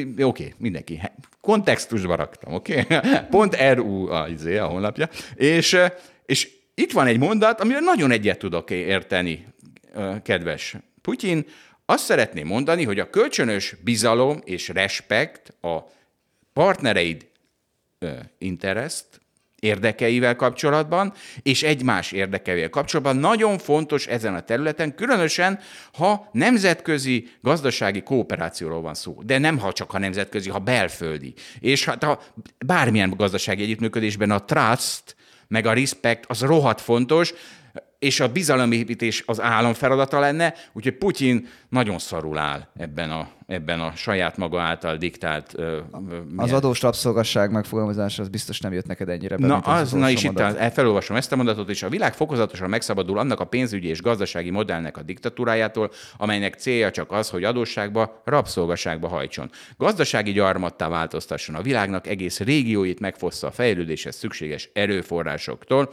Oké, okay, mindenki. Kontextusba raktam, oké? Okay? Pont RU a, izé, a honlapja. És, és itt van egy mondat, amivel nagyon egyet tudok érteni, kedves Putyin azt szeretné mondani, hogy a kölcsönös bizalom és respekt a partnereid interest, érdekeivel kapcsolatban, és egymás érdekeivel kapcsolatban nagyon fontos ezen a területen, különösen, ha nemzetközi gazdasági kooperációról van szó. De nem ha csak a nemzetközi, ha belföldi. És hát ha bármilyen gazdasági együttműködésben a trust, meg a respect az rohadt fontos, és a bizalomépítés az állam feladata lenne, úgyhogy Putyin nagyon szarul áll ebben a, ebben a saját maga által diktált... Uh, az adós rabszolgasság megfogalmazása az biztos nem jött neked ennyire be, Na, az, az na és itt felolvasom ezt a mondatot, és a világ fokozatosan megszabadul annak a pénzügyi és gazdasági modellnek a diktatúrájától, amelynek célja csak az, hogy adósságba, rabszolgaságba hajtson. Gazdasági gyarmattá változtasson a világnak, egész régióit megfossza a fejlődéshez szükséges erőforrásoktól,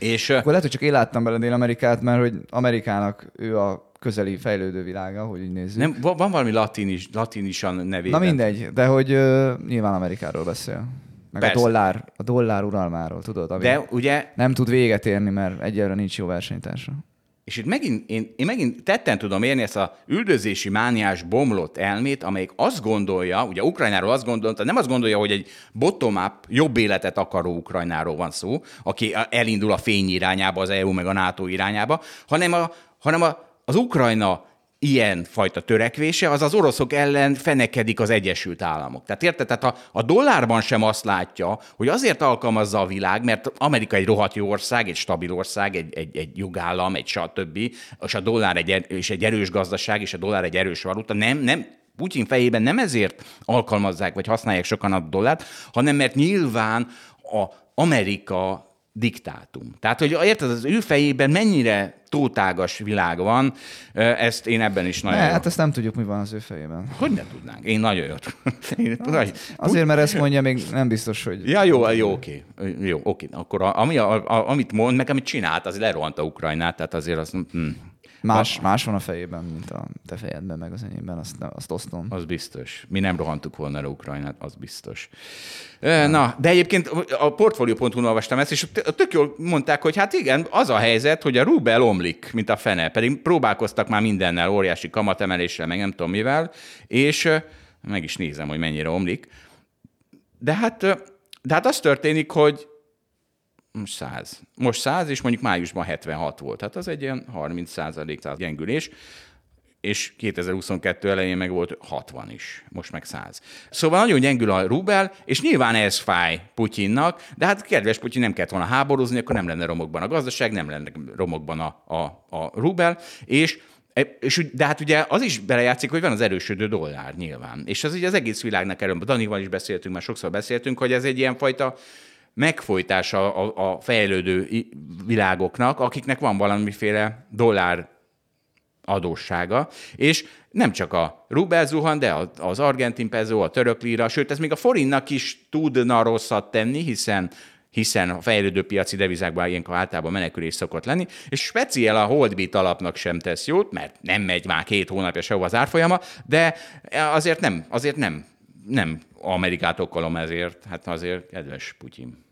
és, Akkor lehet, hogy csak én láttam bele Dél-Amerikát, mert hogy Amerikának ő a közeli fejlődő világa, hogy így nézzük. Nem, van valami latin is, latinisan nevében. Na mindegy, de hogy uh, nyilván Amerikáról beszél. Meg Persze. a dollár, a dollár uralmáról, tudod? Ami de ugye... Nem tud véget érni, mert egyelőre nincs jó versenytársa. És itt megint, én, én megint tetten tudom érni ezt a üldözési mániás bomlott elmét, amelyik azt gondolja, ugye Ukrajnáról azt gondolta, nem azt gondolja, hogy egy bottom-up, jobb életet akaró Ukrajnáról van szó, aki elindul a fény irányába, az EU meg a NATO irányába, hanem, a, hanem a, az Ukrajna ilyen fajta törekvése, az az oroszok ellen fenekedik az Egyesült Államok. Tehát érted? Tehát a, a dollárban sem azt látja, hogy azért alkalmazza a világ, mert Amerika egy rohadt jó ország, egy stabil ország, egy, egy, egy jogállam, egy stb., és a dollár egy, er, és egy erős gazdaság, és a dollár egy erős valuta. Nem, nem, Putyin fejében nem ezért alkalmazzák, vagy használják sokan a dollárt, hanem mert nyilván a Amerika diktátum. Tehát, hogy érted, az ő fejében mennyire tótágas világ van, ezt én ebben is nagyon... Ne, hát ezt nem tudjuk, mi van az ő fejében. Hogy ne tudnánk? Én nagyon jót. [LAUGHS] Én, hát, azért, mert ezt mondja, még nem biztos, hogy... Ja, jó, jó, oké. Jó, oké. Akkor a, ami, a, a, amit mond, meg amit csinált, az lerohant a Ukrajnát, tehát azért az... Hm. Más, a, más van a fejében, mint a te fejedben, meg az enyémben, azt, azt osztom. Az biztos. Mi nem rohantuk volna el Ukrajnát, az biztos. Na, de egyébként a portfolio.hu olvastam ezt, és tök jól mondták, hogy hát igen, az a helyzet, hogy a rubel omlik, mint a fene, pedig próbálkoztak már mindennel, óriási kamatemeléssel, meg nem tudom mivel, és meg is nézem, hogy mennyire omlik. De hát, de hát az történik, hogy most 100. Most 100, és mondjuk májusban 76 volt. Tehát az egy ilyen 30 százalék gyengülés és 2022 elején meg volt 60 is, most meg 100. Szóval nagyon gyengül a rubel, és nyilván ez fáj Putyinnak, de hát kedves Putyin nem kellett volna háborúzni, akkor nem lenne romokban a gazdaság, nem lenne romokban a, a, a rubel, és e, és, de hát ugye az is belejátszik, hogy van az erősödő dollár nyilván. És az ugye az egész világnak erről, Danival is beszéltünk, már sokszor beszéltünk, hogy ez egy ilyen fajta megfojtása a, a fejlődő világoknak, akiknek van valamiféle dollár adóssága, és nem csak a rubel zuhan, de az argentin peso, a török lira, sőt, ez még a forintnak is tudna rosszat tenni, hiszen hiszen a fejlődő piaci devizákban ilyenkor általában menekülés szokott lenni, és speciál a Holdbit alapnak sem tesz jót, mert nem megy már két hónapja sehova az árfolyama, de azért nem, azért nem, nem Amerikát okolom ezért, hát azért kedves Putyin.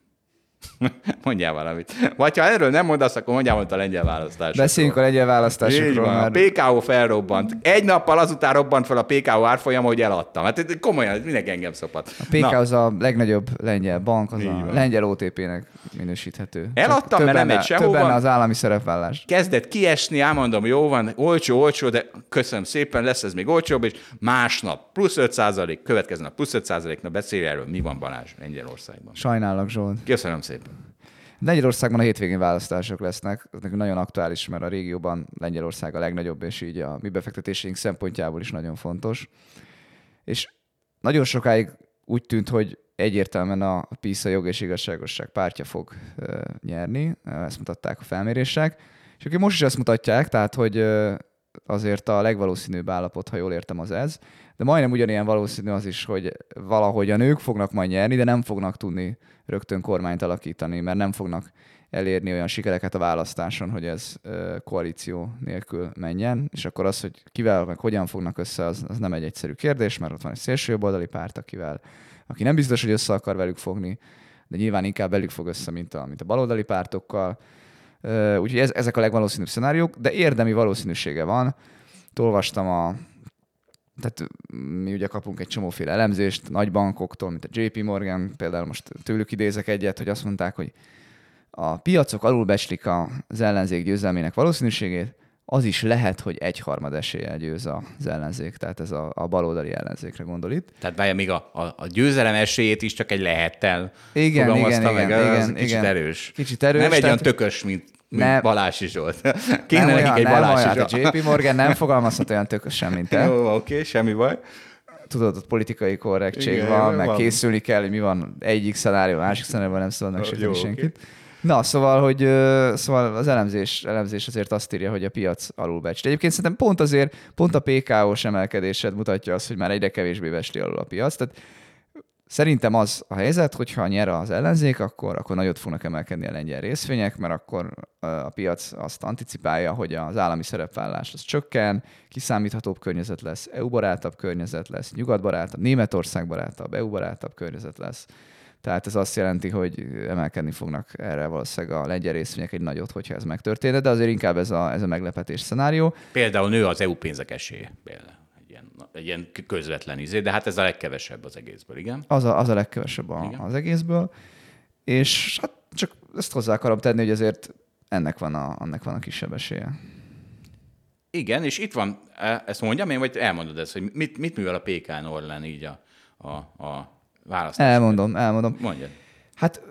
[LAUGHS] mondjál valamit. Vagy ha erről nem mondasz, akkor mondjál valamit a lengyel választásokról. Beszéljünk a lengyel választásokról. Van, mert... A PKO felrobbant. Egy nappal azután robbant fel a PKO árfolyam, hogy eladtam. Hát komolyan, mindenki engem szopat. A PKO Na. az a legnagyobb lengyel bank, az Így a van. lengyel OTP-nek minősíthető. Eladtam, mert nem megy sehova. Több az állami szerepvállás. Kezdett kiesni, elmondom, jó van, olcsó, olcsó, de köszönöm szépen, lesz ez még olcsóbb, és másnap plusz 5 százalék, következő nap plusz 5 százalék, na beszélj erről, mi van Balázs Lengyelországban. Sajnálok, Zsolt. Köszönöm szépen. Lengyelországban a hétvégén választások lesznek, ez nekünk nagyon aktuális, mert a régióban Lengyelország a legnagyobb, és így a mi befektetéseink szempontjából is nagyon fontos. És nagyon sokáig úgy tűnt, hogy egyértelműen a PISA jog és igazságosság pártja fog nyerni, ezt mutatták a felmérések, és akik most is ezt mutatják, tehát hogy azért a legvalószínűbb állapot, ha jól értem, az ez, de majdnem ugyanilyen valószínű az is, hogy valahogy a nők fognak majd nyerni, de nem fognak tudni rögtön kormányt alakítani, mert nem fognak elérni olyan sikereket a választáson, hogy ez koalíció nélkül menjen, és akkor az, hogy kivel, meg hogyan fognak össze, az, az nem egy egyszerű kérdés, mert ott van egy szélsőjobboldali párt, akivel, aki nem biztos, hogy össze akar velük fogni, de nyilván inkább velük fog össze, mint a, mint a baloldali pártokkal. Úgyhogy ez, ezek a legvalószínűbb szenáriók, de érdemi valószínűsége van. Olvastam a, tehát mi ugye kapunk egy csomóféle elemzést nagy bankoktól, mint a JP Morgan, például most tőlük idézek egyet, hogy azt mondták, hogy a piacok alulbecslik az ellenzék győzelmének valószínűségét, az is lehet, hogy egyharmad eséllyel győz az ellenzék, tehát ez a, a baloldali ellenzékre gondol itt. Tehát várja, még a, a, a győzelem esélyét is csak egy lehettel igen, igen, meg, igen, az igen, kicsit igen. erős. Kicsit erős. Nem egy olyan tökös, mint, ne, Balási Zsolt. [LAUGHS] Kéne nem olyan, egy nem Balási olyan, Zsolt. A JP Morgan nem [LAUGHS] fogalmazhat olyan tökösen, mint te. Jó, oké, okay, semmi baj tudod, ott politikai korrektség Igen, van, meg van. készülni kell, hogy mi van egyik szenárió, másik szenárióban nem szabad megsérteni senkit. Okay. Na, szóval, hogy szóval az elemzés, elemzés azért azt írja, hogy a piac alulbecsli. Egyébként szerintem pont azért, pont a PKO-s emelkedésed mutatja azt, hogy már egyre kevésbé becsli alul a piac. Tehát Szerintem az a helyzet, hogyha nyer az ellenzék, akkor, akkor nagyot fognak emelkedni a lengyel részvények, mert akkor a piac azt anticipálja, hogy az állami szerepvállás az csökken, kiszámíthatóbb környezet lesz, EU-barátabb környezet lesz, nyugatbarátabb, Németország barátabb, EU-barátabb környezet lesz. Tehát ez azt jelenti, hogy emelkedni fognak erre valószínűleg a lengyel részvények egy nagyot, hogyha ez megtörténne, de azért inkább ez a, ez a meglepetés szenárió. Például nő az EU pénzek esélye. Például egy ilyen, egy ilyen közvetlen izé, de hát ez a legkevesebb az egészből, igen? Az a, az a legkevesebb a, az egészből. És hát csak ezt hozzá akarom tenni, hogy azért ennek van a, annak van a kisebb esélye. Igen, és itt van, e, ezt mondjam én, vagy elmondod ezt, hogy mit, mit művel a PK Orlen így a, a, a választás. Elmondom, elmondom. Mondjad. Hát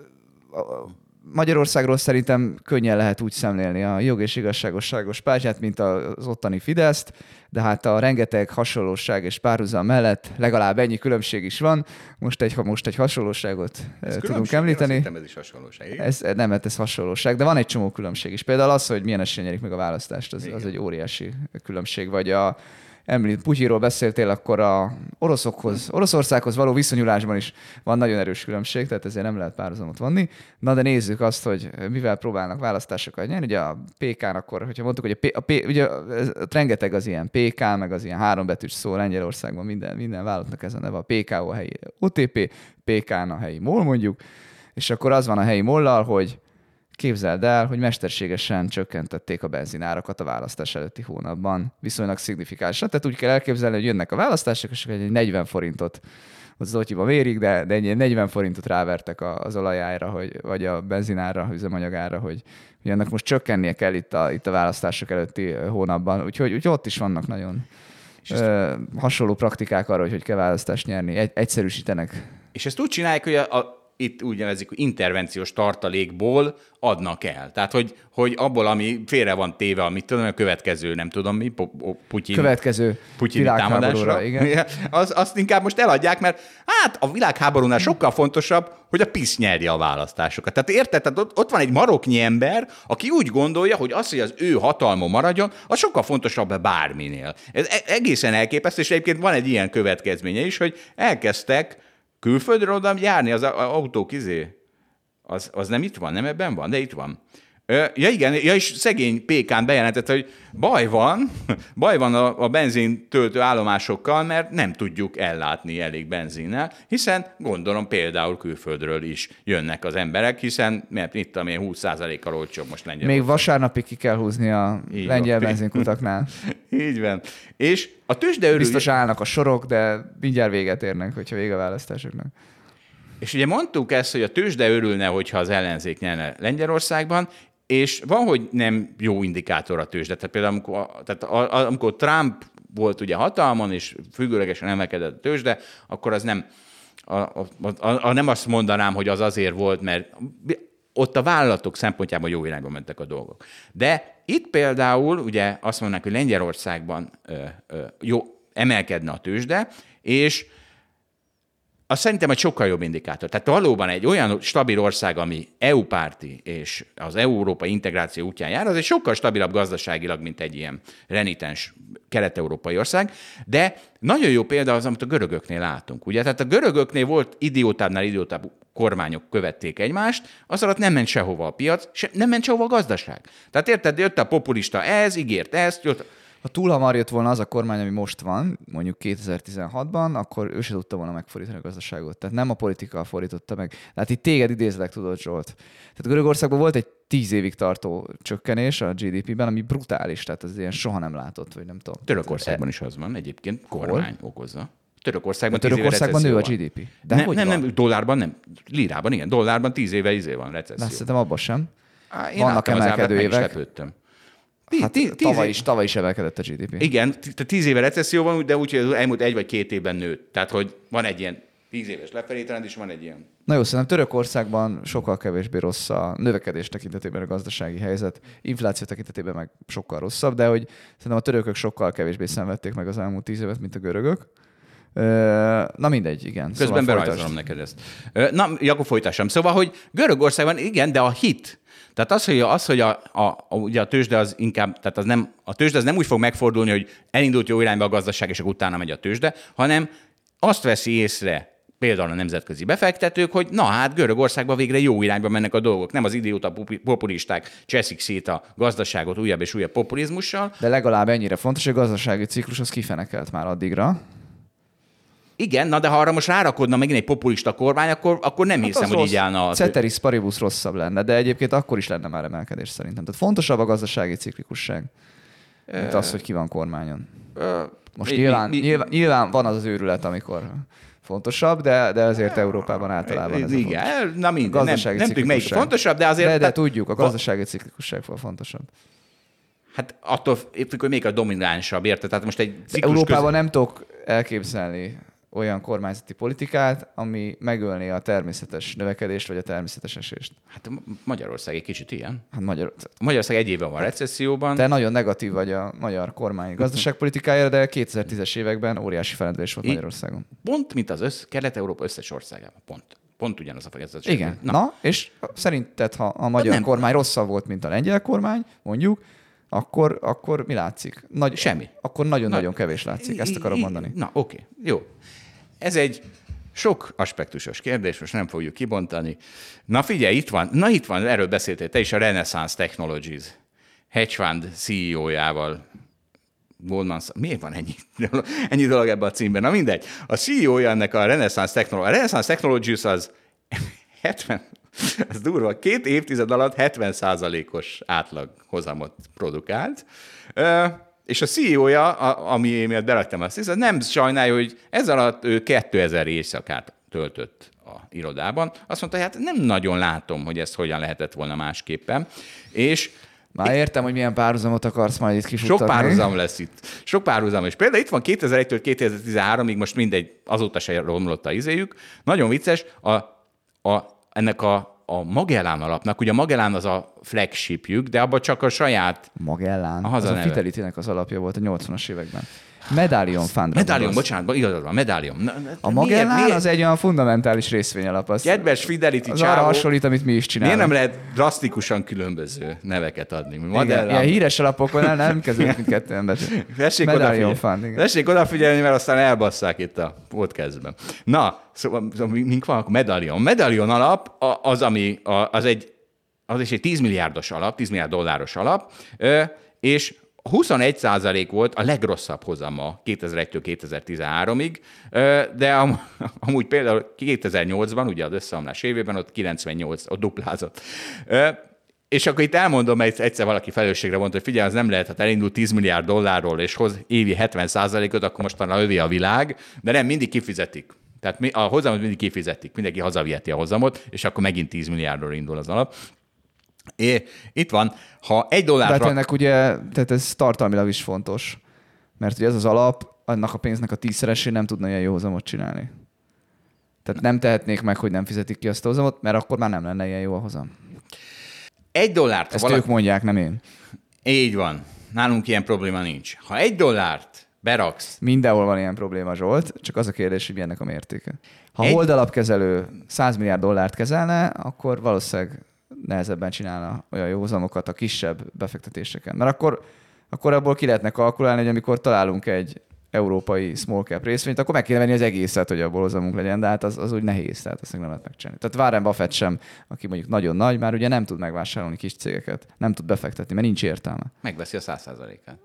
Magyarországról szerintem könnyen lehet úgy szemlélni a jog és igazságosságos pártját, mint az ottani Fideszt, de hát a rengeteg hasonlóság és párhuzam mellett legalább ennyi különbség is van. Most egy, most egy hasonlóságot ez tudunk említeni. Ez is hasonlóság. Ez, nem, hát ez hasonlóság, de van egy csomó különbség is. Például az, hogy milyen esélyen nyerik meg a választást, az, az egy óriási különbség. Vagy a, említ, Putyiról beszéltél, akkor a oroszokhoz, Oroszországhoz való viszonyulásban is van nagyon erős különbség, tehát ezért nem lehet párhuzamot vanni. Na de nézzük azt, hogy mivel próbálnak választásokat nyerni. Ugye a PK-n akkor, hogyha mondtuk, hogy a, P, a P, ugye ez, rengeteg az ilyen PK, meg az ilyen hárombetűs szó Lengyelországban minden, minden vállalatnak ez a neve, a PKO a helyi OTP, PK-n a helyi MOL mondjuk, és akkor az van a helyi mollal, hogy Képzeld el, hogy mesterségesen csökkentették a benzinárakat a választás előtti hónapban, viszonylag szignifikánsra. Tehát úgy kell elképzelni, hogy jönnek a választások, és egy 40 forintot az Zotyiba mérik, de, de ennyi 40 forintot rávertek az olajára, hogy, vagy a benzinára, üzemanyagára, hogy, hogy ennek most csökkennie kell itt a, itt a választások előtti hónapban. Úgyhogy, úgyhogy ott is vannak nagyon és ö, hasonló praktikák arra, hogy hogy kell választást nyerni. Egy, egyszerűsítenek. És ezt úgy csinálják, hogy a, a itt úgy nevezik, intervenciós tartalékból adnak el. Tehát, hogy, hogy abból, ami félre van téve, amit tudom, a következő, nem tudom mi, Putyin, következő Putyin támadásra, igen. [LAUGHS] Az, azt inkább most eladják, mert hát a világháborúnál sokkal fontosabb, hogy a PISZ nyerje a választásokat. Tehát érted? Tehát ott, ott van egy maroknyi ember, aki úgy gondolja, hogy az, hogy az ő hatalma maradjon, az sokkal fontosabb bárminél. Ez e- egészen elképesztő, és egyébként van egy ilyen következménye is, hogy elkezdtek Külföldről oda járni az autók izé? Az, az nem itt van, nem ebben van, de itt van. Ja igen, ja és szegény Pékán bejelentette, hogy baj van, [LAUGHS] baj van a, a benzin töltő állomásokkal, mert nem tudjuk ellátni elég benzinnel, hiszen gondolom például külföldről is jönnek az emberek, hiszen mert itt amilyen 20%-kal olcsóbb most lengyel. Még vasárnapig ki kell húzni a Így lengyel van. benzinkutaknál. [LAUGHS] Így van. És a tőzsde örül... Biztos állnak a sorok, de mindjárt véget érnek, hogyha vége a választásoknak. És ugye mondtuk ezt, hogy a tőzsde örülne, hogyha az ellenzék nyerne Lengyelországban, és van, hogy nem jó indikátor a tőzsde. Tehát például amikor, tehát amikor Trump volt ugye hatalmon, és függőlegesen emelkedett a tőzsde, akkor az nem, a, a, a, a, nem azt mondanám, hogy az azért volt, mert ott a vállalatok szempontjából jó irányba mentek a dolgok. De itt például ugye azt mondanák, hogy Lengyelországban ö, ö, jó, emelkedne a tőzsde, és az szerintem egy sokkal jobb indikátor. Tehát valóban egy olyan stabil ország, ami EU-párti és az európai integráció útján jár, az egy sokkal stabilabb gazdaságilag, mint egy ilyen renitens kelet-európai ország, de nagyon jó példa az, amit a görögöknél látunk. Ugye? Tehát a görögöknél volt idiótábbnál idiótább kormányok követték egymást, az alatt nem ment sehova a piac, se, nem ment sehova a gazdaság. Tehát érted, jött a populista ez, ígért ezt, jött, ha túl hamar jött volna az a kormány, ami most van, mondjuk 2016-ban, akkor ő se tudta volna megfordítani a gazdaságot. Tehát nem a politika fordította meg. Tehát itt téged idézlek, tudod, Zsolt. Tehát Görögországban volt egy tíz évig tartó csökkenés a GDP-ben, ami brutális, tehát ez ilyen soha nem látott, vagy nem tudom. Törökországban is az van, egyébként kormány Hol? okozza. Törökországban, Törökországban nő a GDP. De nem, nem, nem, dollárban nem. Lirában, igen. Dollárban tíz éve izé van recesszió. Azt szerintem abban sem. Á, én Vannak emelkedő évek. Hát tavaly, is, tavaly is emelkedett a GDP. Igen, tíz éve recesszió van, de úgy, hogy elmúlt egy vagy két évben nőtt. Tehát, hogy van egy ilyen tíz éves lefelé trend, és van egy ilyen. Na jó, szerintem Törökországban sokkal kevésbé rossz a növekedés tekintetében a gazdasági helyzet, infláció tekintetében meg sokkal rosszabb, de hogy szerintem a törökök sokkal kevésbé szenvedték meg az elmúlt tíz évet, mint a görögök. Na mindegy, igen. Közben szóval berajzolom neked ezt. Na, Jakub folytassam. Szóval, hogy Görögországban igen, de a hit, tehát az, hogy, az, hogy a, a, a, ugye a tőzsde az inkább, tehát az nem, a tőzsde az nem úgy fog megfordulni, hogy elindult jó irányba a gazdaság, és akkor utána megy a tőzsde, hanem azt veszi észre például a nemzetközi befektetők, hogy na hát Görögországban végre jó irányba mennek a dolgok. Nem az idióta populisták cseszik szét a gazdaságot újabb és újabb populizmussal. De legalább ennyire fontos, hogy a gazdasági ciklus az kifenekelt már addigra. Igen, na de ha arra most rárakodna megint egy populista kormány, akkor, akkor nem hát hiszem, hogy így állna. A... Ceteris paribus rosszabb lenne, de egyébként akkor is lenne már emelkedés szerintem. Tehát fontosabb a gazdasági ciklikusság, mint az, hogy ki van kormányon. Most nyilván, nyilván, nyilván van az az őrület, amikor fontosabb, de, de azért Európában általában ez Igen, a na minden, nem, nem tudjuk melyik fontosabb, de azért... De, de tudjuk, a gazdasági ciklikusság fontosabb. Hát attól függ, hogy még a dominánsabb, érted? Tehát most egy Európában köz... nem tudok elképzelni olyan kormányzati politikát, ami megölné a természetes növekedést, vagy a természetes esést. Hát Magyarország egy kicsit ilyen. Hát Magyar... Magyarország egy éve van recesszióban. Te nagyon negatív vagy a magyar kormány [LAUGHS] gazdaságpolitikájára, de 2010-es években óriási felendülés volt Magyarországon. Pont, mint az össz, Kelet-Európa összes országában. Pont. Pont ugyanaz a fejezet. Igen. Na. Na, és szerinted, ha a magyar nem. kormány rosszabb volt, mint a lengyel kormány, mondjuk, akkor, akkor mi látszik? Nagy, Semmi. Akkor nagyon-nagyon kevés látszik, ezt akarom mondani. Na, oké, okay. jó. Ez egy sok aspektusos kérdés, most nem fogjuk kibontani. Na figyelj, itt van, na itt van, erről beszéltél te is, a Renaissance Technologies hedge fund CEO-jával Goldman Sachs. Miért van ennyi, ennyi dolog ebben a címben? Na mindegy. A CEO-ja ennek a Renaissance Technologies. A Renaissance Technologies az [LAUGHS] 70, [LAUGHS] ez durva, két évtized alatt 70 os átlag hozamot produkált. És a CEO-ja, ami miatt beraktam azt, ez nem sajnálja, hogy ez alatt ő 2000 éjszakát töltött a irodában. Azt mondta, hát nem nagyon látom, hogy ez hogyan lehetett volna másképpen. És már értem, hogy milyen párhuzamot akarsz majd itt kifuttatni. Sok párhuzam lesz itt. Sok párhuzam. És például itt van 2001-től 2013-ig, most mindegy, azóta se romlott a izéjük. Nagyon vicces, a, a, ennek a a Magellán alapnak, ugye a Magellán az a flagshipjük, de abban csak a saját... Magellán? A az a fidelity az alapja volt a 80-as években. Medallion Fund. Medallion, bocsánat, igazad van, Medallion. Na, a Magellán miért, miért? az egy olyan fundamentális részvényalap. Az, Kedves Fidelity az arra hasonlít, amit mi is csinálunk. Miért nem lehet drasztikusan különböző neveket adni? Igen, ilyen híres alapokon nem, nem kezdünk. Tessék Medallion Fund. Igen. Tessék odafigyelni, mert aztán elbasszák itt a podcastben. Na, szóval, szóval mink van? Medallion. Medallion alap az, ami az egy az is egy 10 milliárdos alap, 10 milliárd dolláros alap, és 21% volt a legrosszabb hozama 2001-től 2013-ig, de am, [LAUGHS] amúgy például 2008-ban, ugye az összeomlás évében, ott 98, ott duplázott. És akkor itt elmondom, mert egyszer valaki felelősségre mondta, hogy figyelj, az nem lehet, ha elindul 10 milliárd dollárról, és hoz évi 70% ot akkor mostanra övé a világ, de nem, mindig kifizetik. Tehát a hozamot mindig kifizetik, mindenki hazaviheti a hozamot, és akkor megint 10 milliárdról indul az alap. É, itt van, ha egy dollár... Tehát ennek ugye, tehát ez tartalmilag is fontos, mert ugye ez az alap, annak a pénznek a tízszeresén nem tudna ilyen jó hozamot csinálni. Tehát nem tehetnék meg, hogy nem fizetik ki azt a hozamot, mert akkor már nem lenne ilyen jó a hozam. Egy dollárt... Ezt valaki... ők mondják, nem én. Így van. Nálunk ilyen probléma nincs. Ha egy dollárt beraksz... Mindenhol van ilyen probléma, Zsolt, csak az a kérdés, hogy ennek a mértéke. Ha egy... holdalapkezelő 100 milliárd dollárt kezelne, akkor valószínűleg nehezebben csinálna olyan józamokat a kisebb befektetéseken. Mert akkor, akkor abból ki lehetne kalkulálni, hogy amikor találunk egy európai small cap részvényt, akkor meg kéne venni az egészet, hogy abból hozamunk legyen, de hát az, az úgy nehéz, tehát ezt nem lehet megcsinálni. Tehát Warren Buffett sem, aki mondjuk nagyon nagy, már ugye nem tud megvásárolni kis cégeket, nem tud befektetni, mert nincs értelme. Megveszi a 100%-át.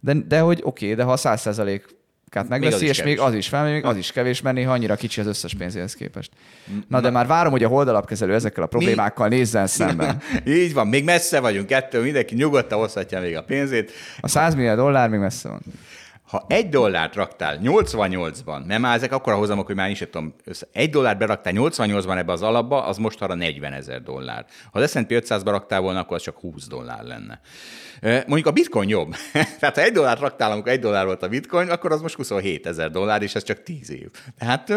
De, de hogy oké, okay, de ha a 100% kát megveszi, még és még az is fel, még az is kevés, mert néha annyira kicsi az összes pénzéhez képest. Na, de már várom, hogy a holdalapkezelő ezekkel a problémákkal Mi? nézzen szembe. [LAUGHS] Így van, még messze vagyunk ettől, mindenki nyugodtan hozhatja még a pénzét. A 100 millió dollár még messze van. Ha egy dollárt raktál 88-ban, nem már ezek akkor a hozamok, hogy már is tudom, egy dollárt beraktál 88-ban ebbe az alapba, az most arra 40 ezer dollár. Ha az S&P 500-ba raktál volna, akkor az csak 20 dollár lenne. Mondjuk a bitcoin jobb. [LAUGHS] Tehát ha egy dollárt raktál, amikor egy dollár volt a bitcoin, akkor az most 27 ezer dollár, és ez csak 10 év. Tehát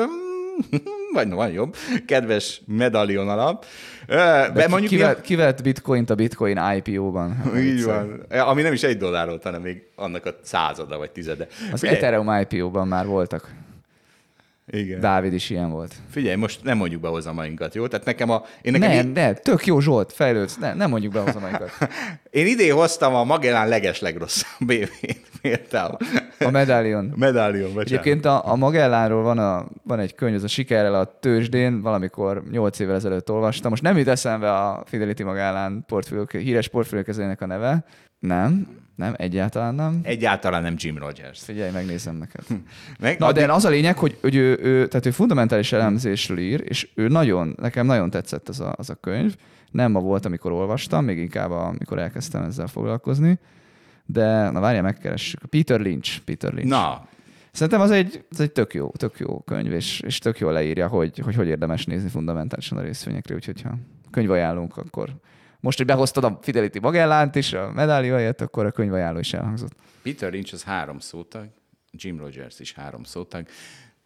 [LAUGHS] vagy no, van jobb, kedves medalion alap. De mondjuk kivet, ilyen... kivett bitcoint a bitcoin IPO-ban. Így van. Ami nem is egy dollár volt, hanem még annak a százada vagy tizede. Az Figyelj. Ethereum IPO-ban már voltak. Igen. Dávid is ilyen volt. Figyelj, most nem mondjuk be hozamainkat, jó? Tehát nekem a... Én nekem nem, í- nem, tök jó Zsolt, fejlődsz, ne, nem mondjuk be hozamainkat. [LAUGHS] én idén hoztam a Magellán leges legrosszabb [LAUGHS] BV-t, például. A Medallion. Medallion, bocsánat. Egyébként a, a Magellánról van, a, van egy könyv, ez a Sikerrel a tőzsdén, valamikor 8 évvel ezelőtt olvastam. Most nem jut eszembe a Fidelity Magellán portfólió, híres portfóliókezőjének a neve. Nem, nem, egyáltalán nem. Egyáltalán nem Jim Rogers. Figyelj, megnézem neked. Meg, Na, de az a lényeg, hogy, hogy ő, ő, tehát ő fundamentális elemzésről ír, és ő nagyon, nekem nagyon tetszett az a, az a könyv. Nem ma volt, amikor olvastam, még inkább amikor elkezdtem ezzel foglalkozni. De, na várjál, megkeressük. Peter Lynch. Peter Lynch. Na, Szerintem az egy, az egy tök, jó, tök jó könyv, és, és tök jól leírja, hogy, hogy hogy érdemes nézni fundamentálisan a részvényekre, úgyhogy ha könyvajánlunk, akkor most, hogy behoztad a Fidelity Magellánt is, a medállióját, akkor a könyvajánló is elhangzott. Peter Lynch az három szótag, Jim Rogers is három szótag.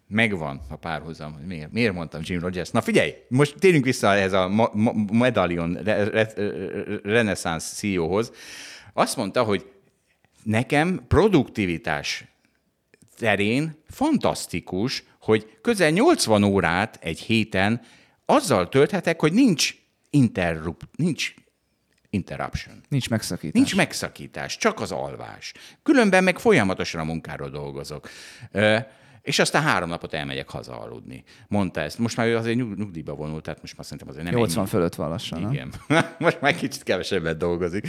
Megvan a párhuzam, hogy miért, miért mondtam Jim Rogers. Na figyelj, most térjünk vissza ehhez a ma- ma- Medallion re- re- Renaissance CEO-hoz. Azt mondta, hogy nekem produktivitás terén fantasztikus, hogy közel 80 órát egy héten azzal tölthetek, hogy nincs interrupt, nincs interruption. Nincs megszakítás. Nincs megszakítás, csak az alvás. Különben meg folyamatosan a munkáról dolgozok. És aztán három napot elmegyek haza aludni. Mondta ezt. Most már ő azért nyugdíjba vonult, tehát most már szerintem azért nem 80 ennyi. fölött van lassan, Igen. [LAUGHS] most már kicsit kevesebbet dolgozik.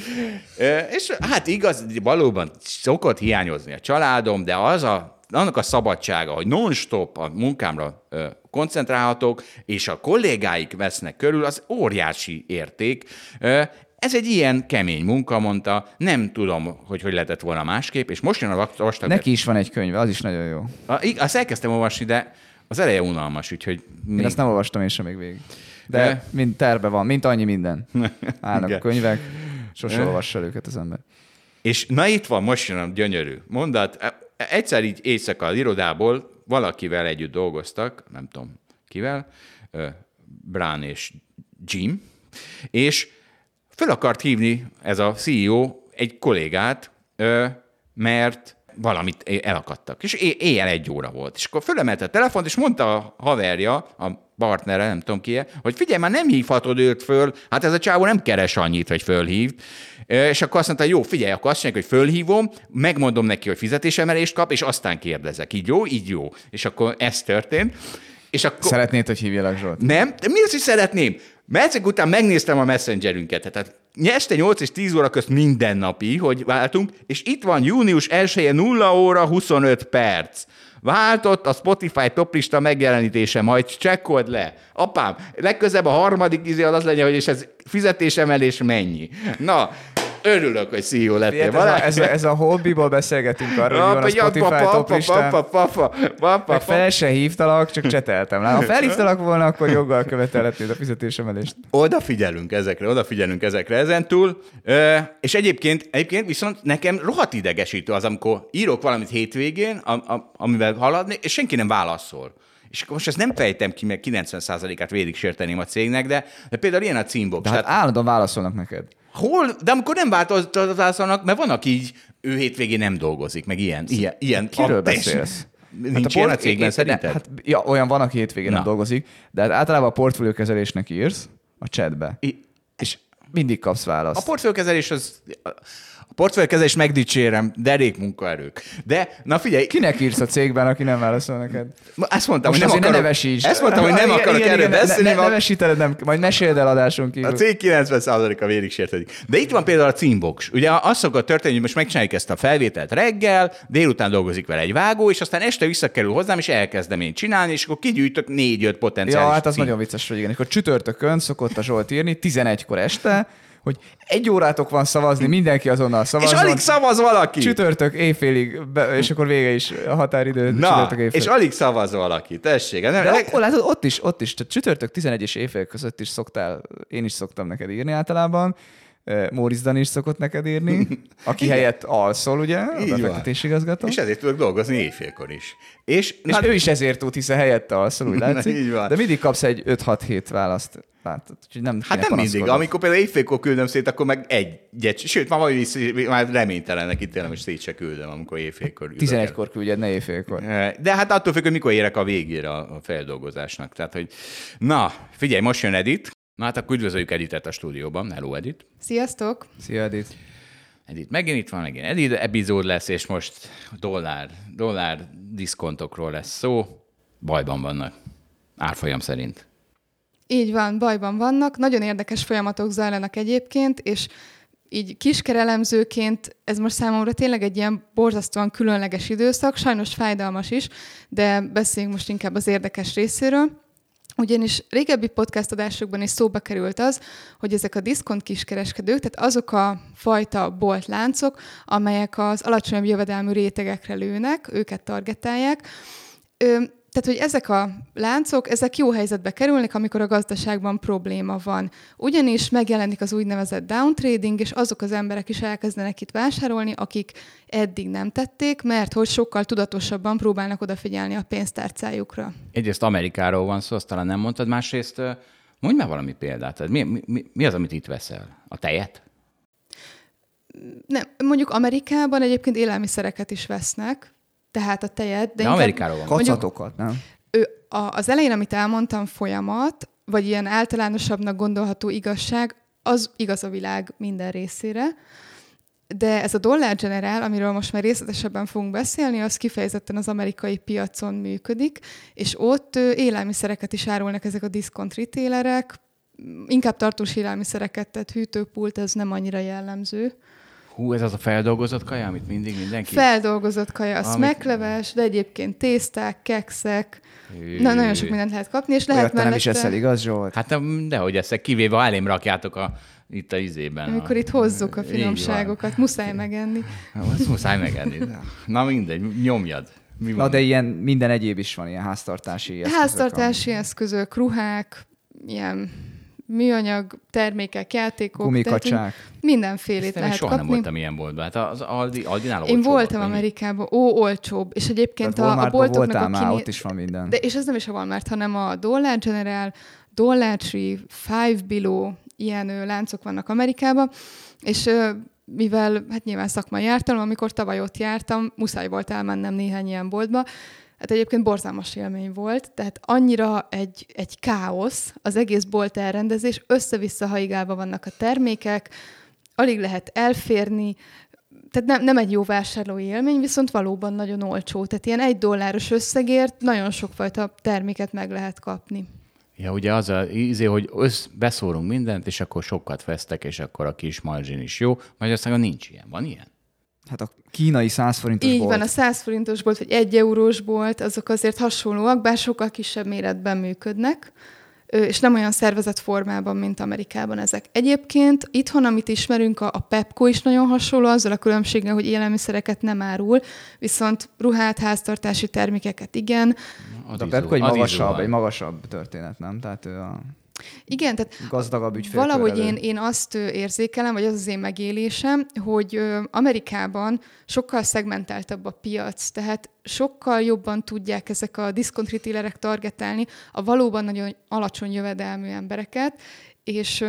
És hát igaz, valóban szokott hiányozni a családom, de az a, annak a szabadsága, hogy non-stop a munkámra koncentrálhatok, és a kollégáik vesznek körül, az óriási érték. Ez egy ilyen kemény munka, mondta, nem tudom, hogy hogy lehetett volna másképp, és most jön a vastag... Neki is van egy könyve, az is nagyon jó. Azt elkezdtem olvasni, de az eleje unalmas, úgyhogy... Még... Én ezt nem olvastam én sem még végig. De ne? mint terve van, mint annyi minden. [LAUGHS] Állnak a könyvek, sose olvassa őket az ember. És na itt van, most jön a gyönyörű mondat. E, egyszer így éjszaka az irodából valakivel együtt dolgoztak, nem tudom kivel, Brán és Jim, és föl akart hívni ez a CEO egy kollégát, mert valamit elakadtak. És éjjel egy óra volt. És akkor fölemelte a telefont, és mondta a haverja, a partnere, nem tudom ki hogy figyelj, már nem hívhatod őt föl, hát ez a csávó nem keres annyit, hogy fölhív. És akkor azt mondta, jó, figyelj, akkor azt mondják, hogy fölhívom, megmondom neki, hogy fizetésemelést kap, és aztán kérdezek. Így jó, így jó. És akkor ez történt. És akkor... Szeretnéd, hogy hívjalak Zsolt? Nem, de mi az, hogy szeretném? Meccsek után megnéztem a messengerünket, tehát este 8 és 10 óra közt mindennapi, hogy váltunk, és itt van június 1 0 óra 25 perc. Váltott a Spotify toplista megjelenítése, majd csekkold le. Apám, legközebb a harmadik izé az az legyen, hogy és ez fizetésemelés mennyi. Na, Örülök, hogy CEO lettél. Ez, a, ez, a, ez a hobbiból beszélgetünk arról, hogy van a Spotify top listán. Meg fel se hívtalak, csak cseteltem. Ha felhívtalak volna, akkor joggal követelhetnéd a fizetésemelést. Odafigyelünk ezekre, odafigyelünk ezekre ezentúl. És egyébként, egyébként viszont nekem rohadt idegesítő az, amikor írok valamit hétvégén, amivel haladni, és senki nem válaszol. És akkor most ezt nem fejtem ki, mert 90%-át védig sérteném a cégnek, de, de például ilyen a címbox. De hát tehát... állandóan válaszolnak neked. Hol? De amikor nem változtatnak, mert vannak így, ő hétvégén nem dolgozik, meg ilyen. ilyen, ilyen Kiről beszélsz? Nincs hát a, ilyen a cégben szerinted? Hát, ja, olyan van, aki hétvégén nem dolgozik, de hát általában a portfóliókezelésnek írsz a chatbe. I- és mindig kapsz választ. A portfóliókezelés az portfóliókezelés megdicsérem, derék munkaerők. De, na figyelj. Kinek írsz a cégben, aki nem válaszol neked? Ezt mondtam, Most hogy nem akarok, nevesíts. Ezt mondtam, hogy nem akarok igen, erről beszélni. Ne, ne, nevesíteled, nem, majd meséld el adáson kívül. A cég 90%-a vérig sértődik. De itt van például a címbox. Ugye az szokott történni, hogy most megcsináljuk ezt a felvételt reggel, délután dolgozik vele egy vágó, és aztán este visszakerül hozzám, és elkezdem én csinálni, és akkor kigyűjtök négy-öt potenciális Ja, hát az cím. nagyon vicces, hogy igen. Akkor csütörtökön szokott a Zsolt írni, 11-kor este, hogy egy órátok van szavazni, mindenki azonnal szavaz. És alig szavaz valaki. Csütörtök éjfélig, be, és akkor vége is a határidő. Na, és alig szavaz valaki, tessék. Nem, De akkor látod, ott is, ott is, tehát csütörtök 11 és éjfél között is szoktál, én is szoktam neked írni általában, Móricz Dani is szokott neked írni, [LAUGHS] aki Igen. helyett alszol, ugye, a befektetésigazgató. És ezért tudok dolgozni éjfélkor is. És, és hát ő is ezért tud, hiszen helyette alszol, úgy [LAUGHS] látszik. Így van. De mindig kapsz egy 5-6-7 választ. Látod, nem hát nem mindig. Amikor például éjfélkor küldöm szét, akkor meg egyet. Sőt, már, már reménytelenek itt tényleg, hogy szét se küldöm, amikor éjfélkor. 11-kor küldjed, ne éjfélkor. De hát attól függ, hogy mikor érek a végére a feldolgozásnak. Tehát, hogy na, figyelj, most jön Edit, Na hát akkor üdvözöljük Editet a stúdióban. Hello, Edit. Sziasztok! Szia, Edit. Edit, megint itt van, megint Edit epizód lesz, és most dollár, dollár diszkontokról lesz szó. Bajban vannak, árfolyam szerint. Így van, bajban vannak. Nagyon érdekes folyamatok zajlanak egyébként, és így kiskerelemzőként ez most számomra tényleg egy ilyen borzasztóan különleges időszak, sajnos fájdalmas is, de beszéljünk most inkább az érdekes részéről. Ugyanis régebbi podcast adásokban is szóba került az, hogy ezek a diszkont kiskereskedők, tehát azok a fajta boltláncok, amelyek az alacsonyabb jövedelmű rétegekre lőnek, őket targetálják, tehát, hogy ezek a láncok, ezek jó helyzetbe kerülnek, amikor a gazdaságban probléma van. Ugyanis megjelenik az úgynevezett downtrading, és azok az emberek is elkezdenek itt vásárolni, akik eddig nem tették, mert hogy sokkal tudatosabban próbálnak odafigyelni a pénztárcájukra. Egyrészt Amerikáról van szó, azt talán nem mondtad, másrészt mondj már valami példát. Mi, mi, mi az, amit itt veszel? A tejet? Nem, mondjuk Amerikában egyébként élelmiszereket is vesznek, tehát a tejet. De, de Amerikáról van. Kacatokat, nem? Ő, a, az elején, amit elmondtam, folyamat, vagy ilyen általánosabbnak gondolható igazság, az igaz a világ minden részére. De ez a Dollar General, amiről most már részletesebben fogunk beszélni, az kifejezetten az amerikai piacon működik, és ott élelmiszereket is árulnak ezek a diszkont retailerek, inkább tartós élelmiszereket, tehát hűtőpult, ez nem annyira jellemző. Hú, ez az a feldolgozott kaja, amit mindig mindenki... Feldolgozott kaja, a amit... de egyébként tészták, kekszek, Na, nagyon sok mindent lehet kapni, és lehet mellette... nem is eszel, igaz, Zsolt? Hát dehogy eszek, kivéve, ha elém rakjátok a, itt a izében. Amikor a... itt hozzuk a finomságokat, muszáj megenni. Azt muszáj megenni. [LAUGHS] Na mindegy, nyomjad. Mi van? Na, de ilyen minden egyéb is van, ilyen háztartási eszközök. Háztartási eszközök, ruhák, ilyen műanyag termékek, játékok. Gumikacsák. Mindenfélét lehet soha kapni. nem voltam ilyen boltban. Hát az Aldi, Aldinál Én voltam Amerikában. Ó, olcsóbb. És egyébként a, a boltoknak a kiné... ott is van minden. De, és ez nem is a Walmart, hanem a Dollar General, Dollar Tree, Five Below, ilyen láncok vannak Amerikában. És mivel hát nyilván szakmai jártam, amikor tavaly ott jártam, muszáj volt elmennem néhány ilyen boltba, Hát egyébként borzalmas élmény volt, tehát annyira egy, egy káosz, az egész bolt elrendezés, össze-vissza haigálva vannak a termékek, alig lehet elférni, tehát nem, nem egy jó vásárlói élmény, viszont valóban nagyon olcsó. Tehát ilyen egy dolláros összegért nagyon sokfajta terméket meg lehet kapni. Ja, ugye az a ízé, hogy össz, beszórunk mindent, és akkor sokat vesztek, és akkor a kis margin is jó. Magyarországon nincs ilyen. Van ilyen? Hát a kínai 100 forintos Így bolt. van, a 100 forintos bolt, vagy 1 eurós bolt, azok azért hasonlóak, bár sokkal kisebb méretben működnek, és nem olyan szervezett formában, mint Amerikában ezek. Egyébként itthon, amit ismerünk, a, a Pepco is nagyon hasonló, azzal a különbséggel, hogy élelmiszereket nem árul, viszont ruhát, háztartási termékeket igen. A izó- Pepco egy magasabb, egy magasabb történet, nem? Tehát ő a Igen, tehát gazdagabb ügyfélkörrel. Valahogy én, én azt érzékelem, vagy az az én megélésem, hogy Amerikában sokkal szegmentáltabb a piac, tehát sokkal jobban tudják ezek a discount retailerek targetálni a valóban nagyon alacsony jövedelmű embereket, és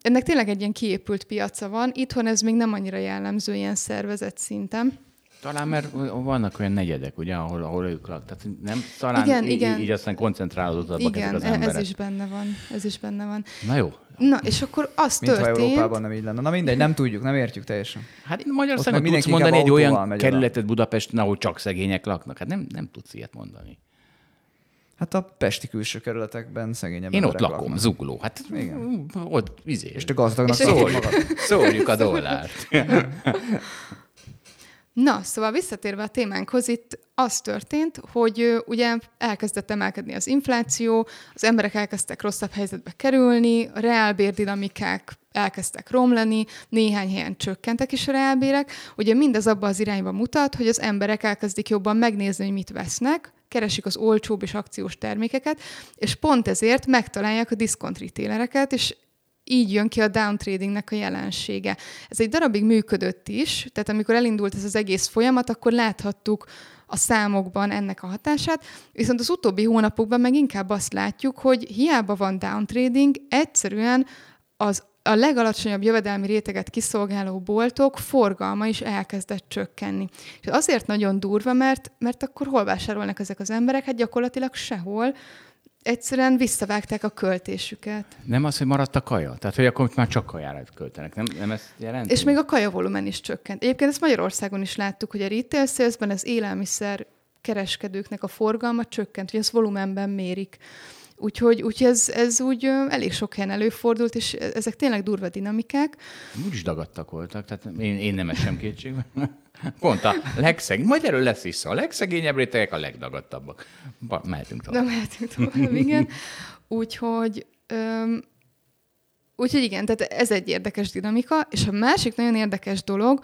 ennek tényleg egy ilyen kiépült piaca van. Itthon ez még nem annyira jellemző ilyen szervezet szinten. Talán mert vannak olyan negyedek, ugye, ahol, ahol ők laknak. Tehát nem, talán Igen, így, igen. így aztán koncentrálódottak ezek Igen, az e- emberek. ez is benne van. Ez is benne van. Na jó. Na, és akkor az Mintha történt... Európában nem így lenne. Na mindegy, nem tudjuk, nem értjük teljesen. Hát Magyarországon tudsz mindenki mondani egy olyan kerületet Budapesten, ahol csak szegények laknak. Hát nem, nem tudsz ilyet mondani. Hát a pesti külső kerületekben szegényebb Én ott lakom, laknak. zugló. Hát Igen. ott izé. És te gazdagnak És- szólod magad. Szórjuk a dollárt. [LAUGHS] Na, szóval visszatérve a témánkhoz, itt az történt, hogy ugye elkezdett emelkedni az infláció, az emberek elkezdtek rosszabb helyzetbe kerülni, a reálbérdinamikák elkezdtek romlani, néhány helyen csökkentek is a reálbérek. Ugye mindez abba az irányba mutat, hogy az emberek elkezdik jobban megnézni, hogy mit vesznek, keresik az olcsóbb és akciós termékeket, és pont ezért megtalálják a diszkont retailereket, és így jön ki a downtradingnek a jelensége. Ez egy darabig működött is, tehát amikor elindult ez az egész folyamat, akkor láthattuk a számokban ennek a hatását, viszont az utóbbi hónapokban meg inkább azt látjuk, hogy hiába van downtrading, egyszerűen az a legalacsonyabb jövedelmi réteget kiszolgáló boltok forgalma is elkezdett csökkenni. És azért nagyon durva, mert, mert akkor hol vásárolnak ezek az emberek? Hát gyakorlatilag sehol. Egyszerűen visszavágták a költésüket. Nem az, hogy maradt a kaja? Tehát, hogy akkor már csak kajára költenek. Nem, nem ezt jelenti? És még a kajavolumen is csökkent. Egyébként ezt Magyarországon is láttuk, hogy a retail salesben az élelmiszer kereskedőknek a forgalma csökkent, hogy ezt volumenben mérik. Úgyhogy, úgyhogy ez, ez úgy elég sok helyen előfordult, és ezek tényleg durva dinamikák. Úgy is dagadtak voltak, tehát én, én nem esem kétségbe. Pont a legszegény, majd erről lesz vissza. A legszegényebb rétegek a legdagadtabbak. Ba, mehetünk tovább. Nem mehetünk tovább, igen. [LAUGHS] Úgyhogy, öm, úgyhogy igen, tehát ez egy érdekes dinamika, és a másik nagyon érdekes dolog,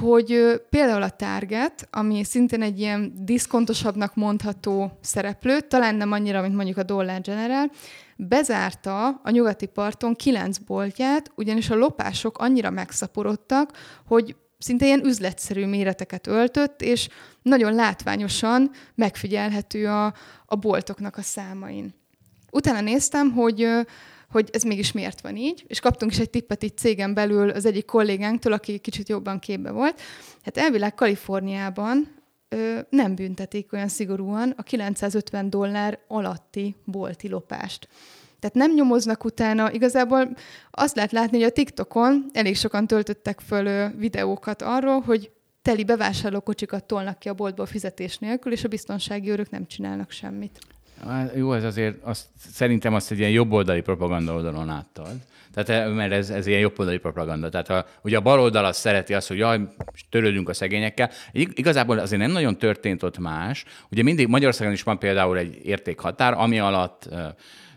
hogy például a Target, ami szintén egy ilyen diszkontosabbnak mondható szereplő, talán nem annyira, mint mondjuk a Dollar General, bezárta a nyugati parton kilenc boltját, ugyanis a lopások annyira megszaporodtak, hogy szinte ilyen üzletszerű méreteket öltött, és nagyon látványosan megfigyelhető a, a boltoknak a számain. Utána néztem, hogy, hogy ez mégis miért van így, és kaptunk is egy tippet itt cégen belül az egyik kollégánktól, aki kicsit jobban képbe volt. Hát elvileg Kaliforniában ö, nem büntetik olyan szigorúan a 950 dollár alatti bolti lopást. Tehát nem nyomoznak utána. Igazából azt lehet látni, hogy a TikTokon elég sokan töltöttek föl ö, videókat arról, hogy teli bevásárlókocsikat tolnak ki a boltból fizetés nélkül, és a biztonsági őrök nem csinálnak semmit. Hát Jó, ez azért azt, szerintem azt egy ilyen jobboldali propaganda oldalon áttad. Tehát, eh, mert ez, ez ilyen jobboldali propaganda. Tehát a, ugye a baloldal azt szereti azt, hogy jaj, törődünk a szegényekkel. Ig- Igazából azért nem nagyon történt ott más. Ugye mindig Magyarországon is van például egy értékhatár, ami alatt eh,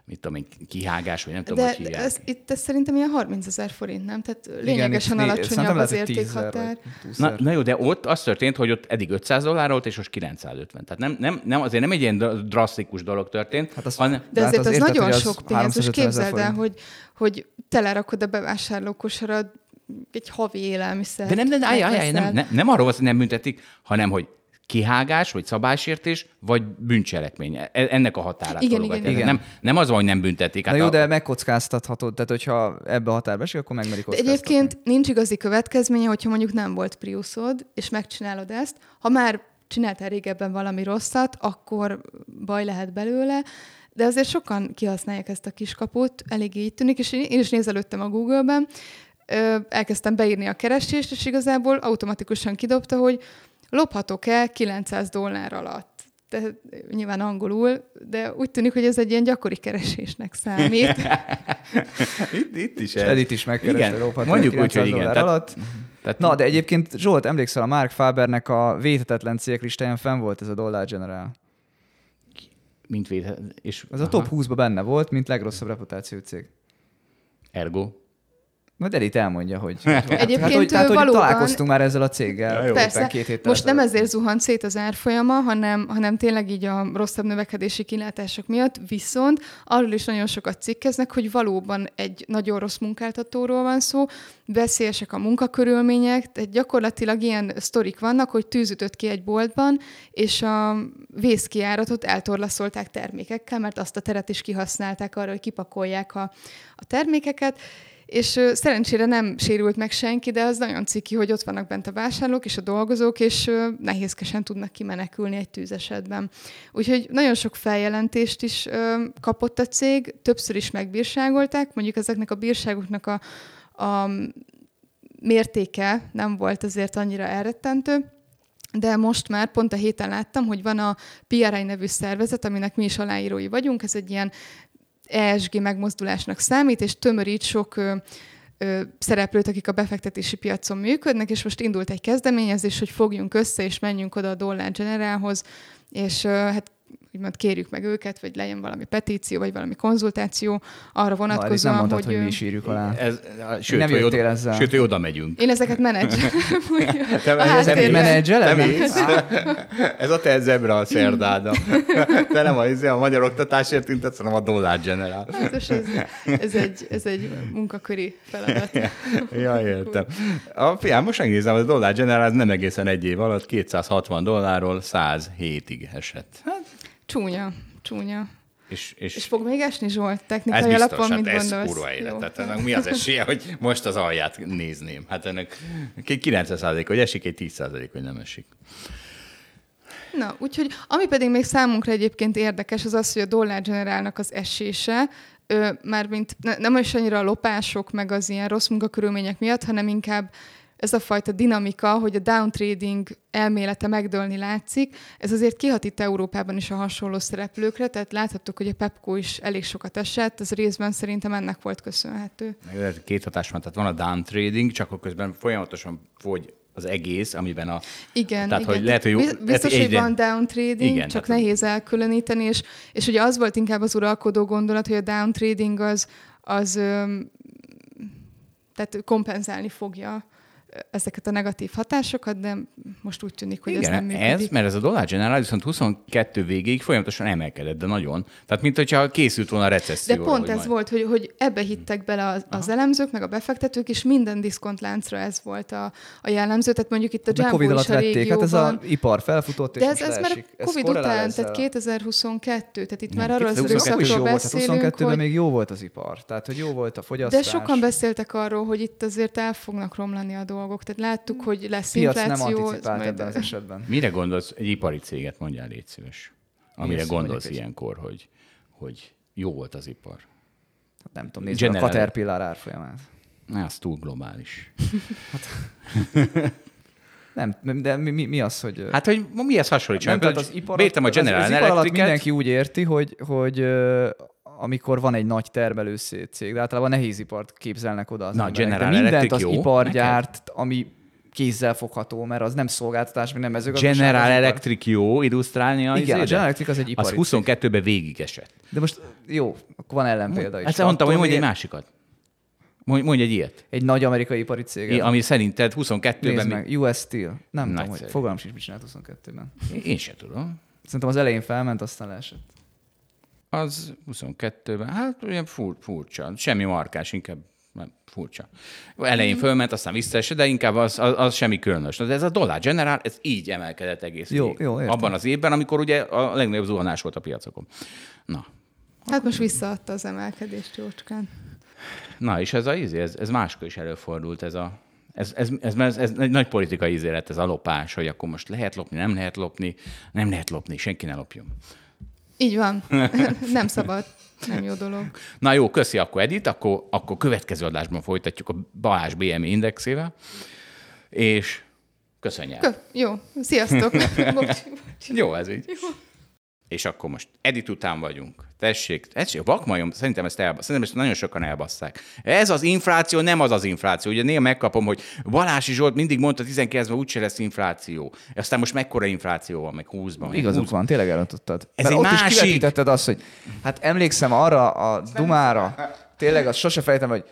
mit tudom én, kihágás, vagy nem tudom, De hogy hívják. ez, itt ez szerintem ilyen 30 ezer forint, nem? Tehát Igen, lényegesen né- alacsonyabb az lehet, hogy 10 000 értékhatár. vagy 20 Na, 000. na jó, de ott az történt, hogy ott eddig 500 dollár volt, és most 950. Tehát nem, nem, nem, azért nem egy ilyen dra- drasztikus dolog történt, Hát azt- hanem, De De hát azért az az, nagyon az sok pénz, és 350 ezer képzeld el, hogy, hogy telerakod a bevásárlókosara egy havi élelmiszer. De nem, nem, állj, állj, nem, nem, nem arról van, hogy nem büntetik, hanem hogy kihágás, vagy szabálysértés, vagy bűncselekmény. E- Ennek a határát Igen, igen, igen. Nem, nem az van, hogy nem büntetik. Hát Na jó, a- de megkockáztathatod, tehát hogyha ebbe a határba esik, akkor megmerik egyébként nincs igazi következménye, hogyha mondjuk nem volt Priusod, és megcsinálod ezt. Ha már csináltál régebben valami rosszat, akkor baj lehet belőle, de azért sokan kihasználják ezt a kiskaput, eléggé így tűnik, és én is nézelődtem a Google-ben, elkezdtem beírni a keresést, és igazából automatikusan kidobta, hogy lophatok-e 900 dollár alatt. tehát nyilván angolul, de úgy tűnik, hogy ez egy ilyen gyakori keresésnek számít. [LAUGHS] itt, itt is És Edith is megkereste Igen, mondjuk úgy, hogy igen. Tehát, Tehát, tehát, Na, de egyébként Zsolt, emlékszel, a Mark Fabernek a vétetetlen cégek listáján fenn volt ez a Dollar General. mint véd, és Ez a top 20-ban benne volt, mint legrosszabb reputáció cég. Ergo. Majd Edith elmondja, hogy... [LAUGHS] Egyébként hát, hogy, tehát, hogy valóban- találkoztunk már ezzel a céggel. Ja, jó. Persze, két héttel most nem ezért zuhant szét az árfolyama, hanem, hanem tényleg így a rosszabb növekedési kilátások miatt, viszont arról is nagyon sokat cikkeznek, hogy valóban egy nagyon rossz munkáltatóról van szó, veszélyesek a munkakörülmények, tehát gyakorlatilag ilyen sztorik vannak, hogy tűzütött ki egy boltban, és a vészkiáratot eltorlaszolták termékekkel, mert azt a teret is kihasználták arra, hogy kipakolják a, a termékeket, és ö, szerencsére nem sérült meg senki, de az nagyon ciki, hogy ott vannak bent a vásárlók és a dolgozók, és ö, nehézkesen tudnak kimenekülni egy tűzesetben. Úgyhogy nagyon sok feljelentést is ö, kapott a cég, többször is megbírságolták, mondjuk ezeknek a bírságoknak a, a mértéke nem volt azért annyira elrettentő, de most már pont a héten láttam, hogy van a PRI nevű szervezet, aminek mi is aláírói vagyunk, ez egy ilyen ESG megmozdulásnak számít, és tömörít sok szereplőt, akik a befektetési piacon működnek, és most indult egy kezdeményezés, hogy fogjunk össze, és menjünk oda a Dollar Generalhoz, és hát úgymond kérjük meg őket, vagy legyen valami petíció, vagy valami konzultáció arra Na, Edith nem vonatkozóan, mondtad, hogy, ö, mi is írjuk alá. Ez, sőt, Nem hogy oda, ezzel. Sőt, hogy oda megyünk. Én ezeket menedzselem. [LAUGHS] [LAUGHS] Te A mész? Ez a te zebra a szerdáda. Te nem a, izé, a magyar oktatásért tüntetsz, hanem a Dollar General. Biztos ez, ez, egy, ez egy munkaköri feladat. [LAUGHS] Ja, értem. A fiam, most megnézem, hogy a Dollar General ez nem egészen egy év alatt 260 dollárról 107-ig esett. Hát, Csúnya, csúnya. és, és, És fog még esni Zsolt ez technikai biztos, alapon, hát mit ez gondolsz? kurva élet. Jó. Tehát ennek mi az esélye, hogy most az alját nézném? Hát ennek egy 90% hogy esik, egy 10% hogy nem esik. Na, úgyhogy ami pedig még számunkra egyébként érdekes, az az, hogy a dollár generálnak az esése, mármint ne, nem is annyira a lopások, meg az ilyen rossz munkakörülmények miatt, hanem inkább ez a fajta dinamika, hogy a downtrading elmélete megdőlni látszik, ez azért kihat itt Európában is a hasonló szereplőkre, tehát láthattuk, hogy a Pepco is elég sokat esett, ez részben szerintem ennek volt köszönhető. Két hatás van, tehát van a down trading, csak akkor közben folyamatosan fogy az egész, amiben a... Igen, Tehát, igen. hogy lehet, hogy jó- Biz- lehet, Biztos, hogy egyre- van down trading, Igen, csak tehát- nehéz elkülöníteni, és, és ugye az volt inkább az uralkodó gondolat, hogy a down trading az, az tehát kompenzálni fogja ezeket a negatív hatásokat, de most úgy tűnik, hogy ez nem Igen, működik. ez, mert ez a Dollar General viszont 22 végéig folyamatosan emelkedett, de nagyon. Tehát, mint hogyha készült volna a De recesszióra. pont hogy ez majd- volt, hogy, hogy ebbe hittek bele az, az elemzők, meg a befektetők, és minden diszkontláncra ez volt a, a jellemző. Tehát mondjuk itt a De Jumbo Covid alatt is a vették, hát régióban. ez a ipar felfutott, és de ez, ez már Covid után, tehát a- 2022, tehát itt Nem, már arról az 2022 22 is jó időszakról volt, tehát beszélünk, 22-ben hogy... még jó volt az ipar. Tehát, hogy jó volt a fogyasztás. De sokan beszéltek arról, hogy itt azért el fognak romlani a dolgok. Tehát láttuk, hogy lesz piac nem infláció. ez anticipált majd- ebben az [LAUGHS] esetben. Mire gondolsz? Egy ipari céget mondjál, légy szíves. Amire Én gondolsz ilyenkor, hogy, hogy jó volt az ipar. Hát nem tudom, nézd meg a General- Caterpillar árfolyamát. Na, az túl globális. [LAUGHS] Nem, de mi, mi, mi az, hogy... Hát, hogy mihez hasonlítsam? nem, tehát az ipar, Bértem a az, General az ipar alatt mindenki úgy érti, hogy, hogy amikor van egy nagy termelő cég, de általában nehézipart képzelnek oda az Na, emberek. General de mindent Electric az jó ipar gyárt, ami kézzel fogható, mert az nem szolgáltatás, meg nem mezőgazdaság. General az. Electric jó illusztrálni a Igen, a? General Electric az egy ipari Az 22-ben végig esett. De most jó, akkor van ellenpélda is. Ezt mondtam, hogy mondj egy másikat. Mondj, mondj egy ilyet. Egy nagy amerikai ipari cég. Ami szerinted 22-ben... Nézd még- meg, US Steel. Nem tudom, Nagyszerű. hogy fogalmam sincs, mit csinált 22-ben. Én se tudom. Szerintem az elején felment, aztán leesett. Az 22-ben, hát olyan fur, furcsa, semmi markás, inkább nem, furcsa. Elején fölment, aztán visszaesett, de inkább az, az, az semmi különös. De ez a Dollar General, ez így emelkedett egész Jó, jó, értem. Abban az évben, amikor ugye a legnagyobb zuhanás volt a piacokon. Na, Hát most visszaadta az emelkedést jócskán. Na, és ez a ízé, ez, ez máskor is előfordult, ez a ez, ez, ez, ez, ez egy nagy politikai ízélet, ez a lopás, hogy akkor most lehet lopni, nem lehet lopni, nem lehet lopni, senki ne lopjon. Így van. [LAUGHS] nem szabad. Nem jó dolog. Na jó, köszi akkor Edith, akkor, akkor következő adásban folytatjuk a Balázs BMI indexével, és köszönjük. Kö- jó. Sziasztok. [LAUGHS] Bocs, bocs. Jó, ez így. Jó. És akkor most Edit után vagyunk. Tessék, tessék, vakmajom, szerintem ezt, elba, szerintem ezt nagyon sokan elbasszák. Ez az infláció nem az az infláció. Ugye néha megkapom, hogy Balási Zsolt mindig mondta 19-ben úgyse lesz infláció. Aztán most mekkora infláció van, meg 20-ban. Igazuk 20 van, tényleg elrontottad. Ez egy ott másik- is kivetítetted azt, hogy hát emlékszem arra a dumára, tényleg azt sose fejtem, hogy,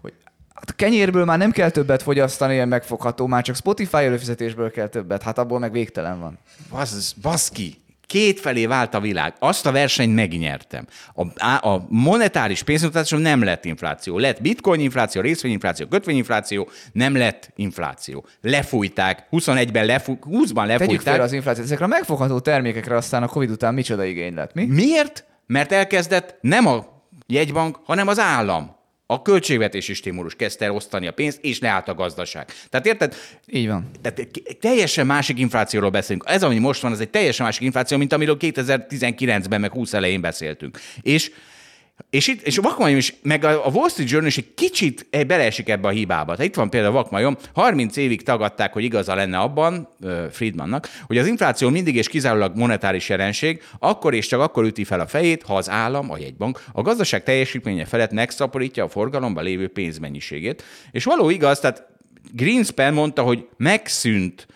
hogy hát a kenyérből már nem kell többet fogyasztani, ilyen megfogható, már csak Spotify előfizetésből kell többet, hát abból meg végtelen van. Basz, baszki, két felé vált a világ. Azt a versenyt megnyertem. A, a monetáris pénzmutatáson nem lett infláció. Lett bitcoin infláció, részvényinfláció, kötvényinfláció, nem lett infláció. Lefújták, 21-ben lefú, 20-ban Tegyük lefújták. félre az inflációt. Ezekre a megfogható termékekre aztán a Covid után micsoda igény lett, mi? Miért? Mert elkezdett nem a jegybank, hanem az állam. A költségvetési stimulus kezdte el osztani a pénzt, és leállt a gazdaság. Tehát érted? Így van. Tehát teljesen másik inflációról beszélünk. Ez, ami most van, ez egy teljesen másik infláció, mint amiről 2019-ben, meg 20 elején beszéltünk. És és, itt, és a vakmajom is, meg a Wall Street Journal is egy kicsit beleesik ebbe a hibába. Tehát itt van például a vakmajom, 30 évig tagadták, hogy igaza lenne abban, Friedmannak, hogy az infláció mindig és kizárólag monetáris jelenség, akkor és csak akkor üti fel a fejét, ha az állam, a jegybank, a gazdaság teljesítménye felett megszaporítja a forgalomba lévő pénzmennyiségét. És való igaz, tehát Greenspan mondta, hogy megszűnt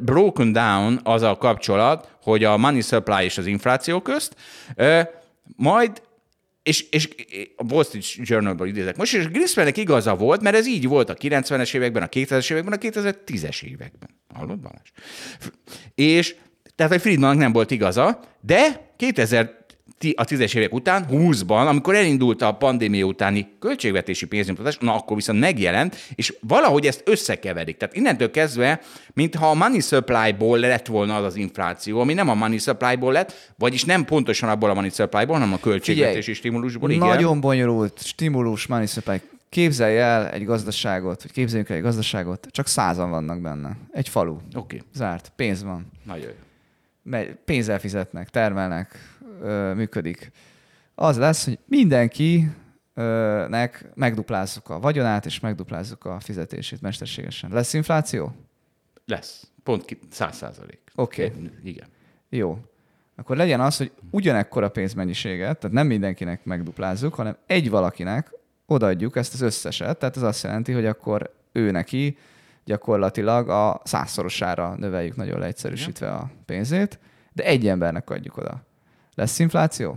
broken down az a kapcsolat, hogy a money supply és az infláció közt, majd és, és a Wall Street Journalból idézek most, és Greenspannek igaza volt, mert ez így volt a 90-es években, a 2000-es években, a 2010-es években. Hallod, Balázs? És tehát, hogy Friedmannak nem volt igaza, de 2000 ti- a 10-es évek után, 20-ban, amikor elindult a pandémia utáni költségvetési pénznyomtatás, na akkor viszont megjelent, és valahogy ezt összekeverik. Tehát innentől kezdve, mintha a money supply-ból lett volna az az infláció, ami nem a money supply-ból lett, vagyis nem pontosan abból a money supply-ból, hanem a költségvetési stimulusból. Igen. Nagyon bonyolult, stimulus, money supply. Képzelj el egy gazdaságot, vagy képzeljünk el egy gazdaságot, csak százan vannak benne. Egy falu. Oké, okay. Zárt. Pénz van. nagyon jó. pénzzel fizetnek, termelnek, ö, működik. Az lesz, hogy mindenkinek megduplázzuk a vagyonát, és megduplázzuk a fizetését mesterségesen. Lesz infláció? Lesz. Pont 100 százalék. Oké. Igen. Jó. Akkor legyen az, hogy ugyanekkora pénzmennyiséget, tehát nem mindenkinek megduplázzuk, hanem egy valakinek odaadjuk ezt az összeset, tehát ez azt jelenti, hogy akkor ő neki gyakorlatilag a százszorosára növeljük nagyon leegyszerűsítve a pénzét, de egy embernek adjuk oda. Lesz infláció?